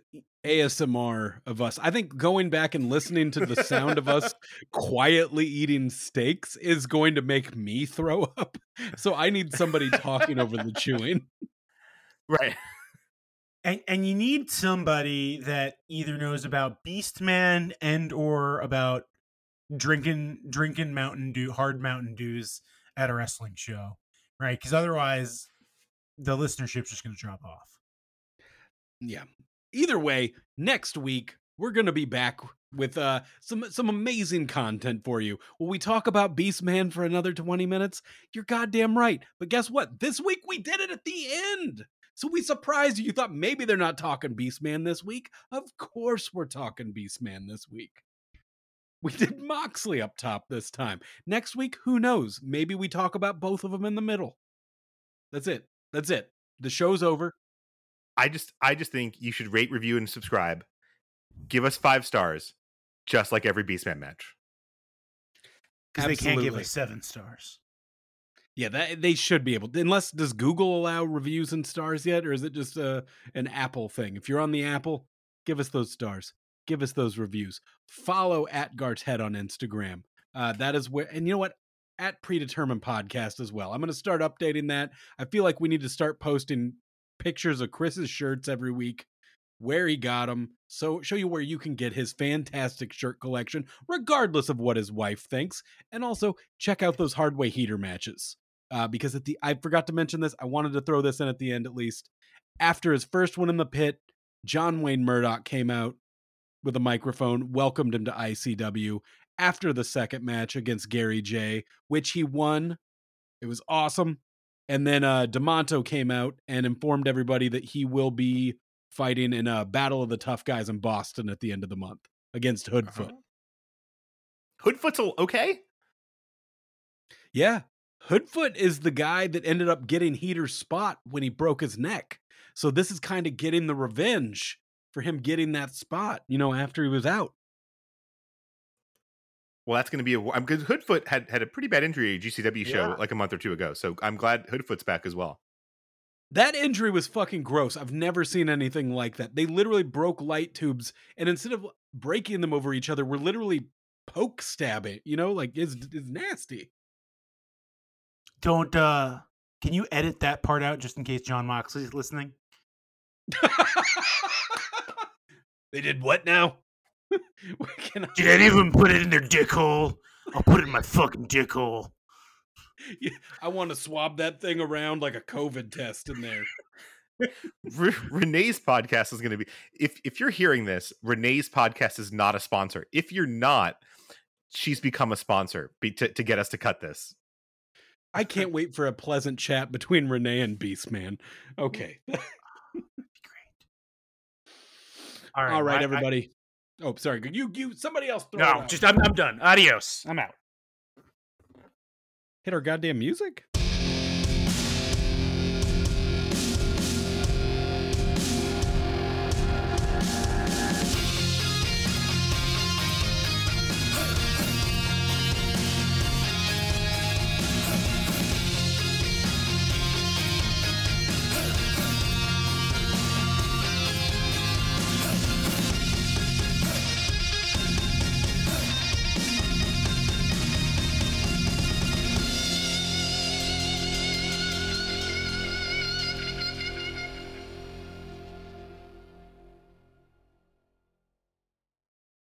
ASMR of us. I think going back and listening to the sound of us [LAUGHS] quietly eating steaks is going to make me throw up. So I need somebody talking over the chewing. Right. And and you need somebody that either knows about Beastman and or about drinking drinking Mountain Dew, hard Mountain Dews at a wrestling show, right? Because otherwise, the listenership's just going to drop off. yeah either way next week we're gonna be back with uh some some amazing content for you. Will we talk about beastman for another 20 minutes? You're goddamn right. But guess what? This week we did it at the end. So we surprised you. You thought maybe they're not talking beastman this week. Of course we're talking beastman this week. We [LAUGHS] did moxley up top this time. Next week who knows? Maybe we talk about both of them in the middle. That's it. That's it. The show's over I just I just think you should rate, review, and subscribe. Give us five stars, just like every Beastman match. Because they can't give us seven stars. Yeah, that they should be able. To, unless does Google allow reviews and stars yet, or is it just a an Apple thing? If you're on the Apple, give us those stars, give us those reviews. Follow at Gart's Head on Instagram. Uh, that is where, and you know what? At Predetermined Podcast as well. I'm going to start updating that. I feel like we need to start posting pictures of Chris's shirts every week, where he got them, so show you where you can get his fantastic shirt collection, regardless of what his wife thinks, and also check out those hardway heater matches. Uh, because at the I forgot to mention this, I wanted to throw this in at the end at least. After his first one in the pit, John Wayne Murdoch came out with a microphone, welcomed him to ICW after the second match against Gary Jay, which he won. It was awesome. And then uh Demonto came out and informed everybody that he will be fighting in a battle of the tough guys in Boston at the end of the month against Hoodfoot. Uh-huh. Hoodfoot's okay? Yeah. Hoodfoot is the guy that ended up getting Heater's spot when he broke his neck. So this is kind of getting the revenge for him getting that spot, you know, after he was out. Well, that's going to be a. I'm good. Hoodfoot had had a pretty bad injury at a GCW show yeah. like a month or two ago, so I'm glad Hoodfoot's back as well. That injury was fucking gross. I've never seen anything like that. They literally broke light tubes, and instead of breaking them over each other, we're literally poke stabbing. You know, like it's it's nasty. Don't. uh Can you edit that part out just in case Jon Moxley's listening? [LAUGHS] they did what now? [LAUGHS] Did any of them put it in their dick hole? I'll put it in my fucking dick hole. [LAUGHS] I want to swab that thing around like a COVID test in there. [LAUGHS] Re- Renee's podcast is going to be if if you're hearing this, Renee's podcast is not a sponsor. If you're not, she's become a sponsor be, to to get us to cut this. I can't wait for a pleasant chat between Renee and Beastman. Okay. Great. All right, All right, everybody. Oh, sorry. You, you, somebody else. Throw. No, just I'm, I'm done. Adios. I'm out. Hit our goddamn music.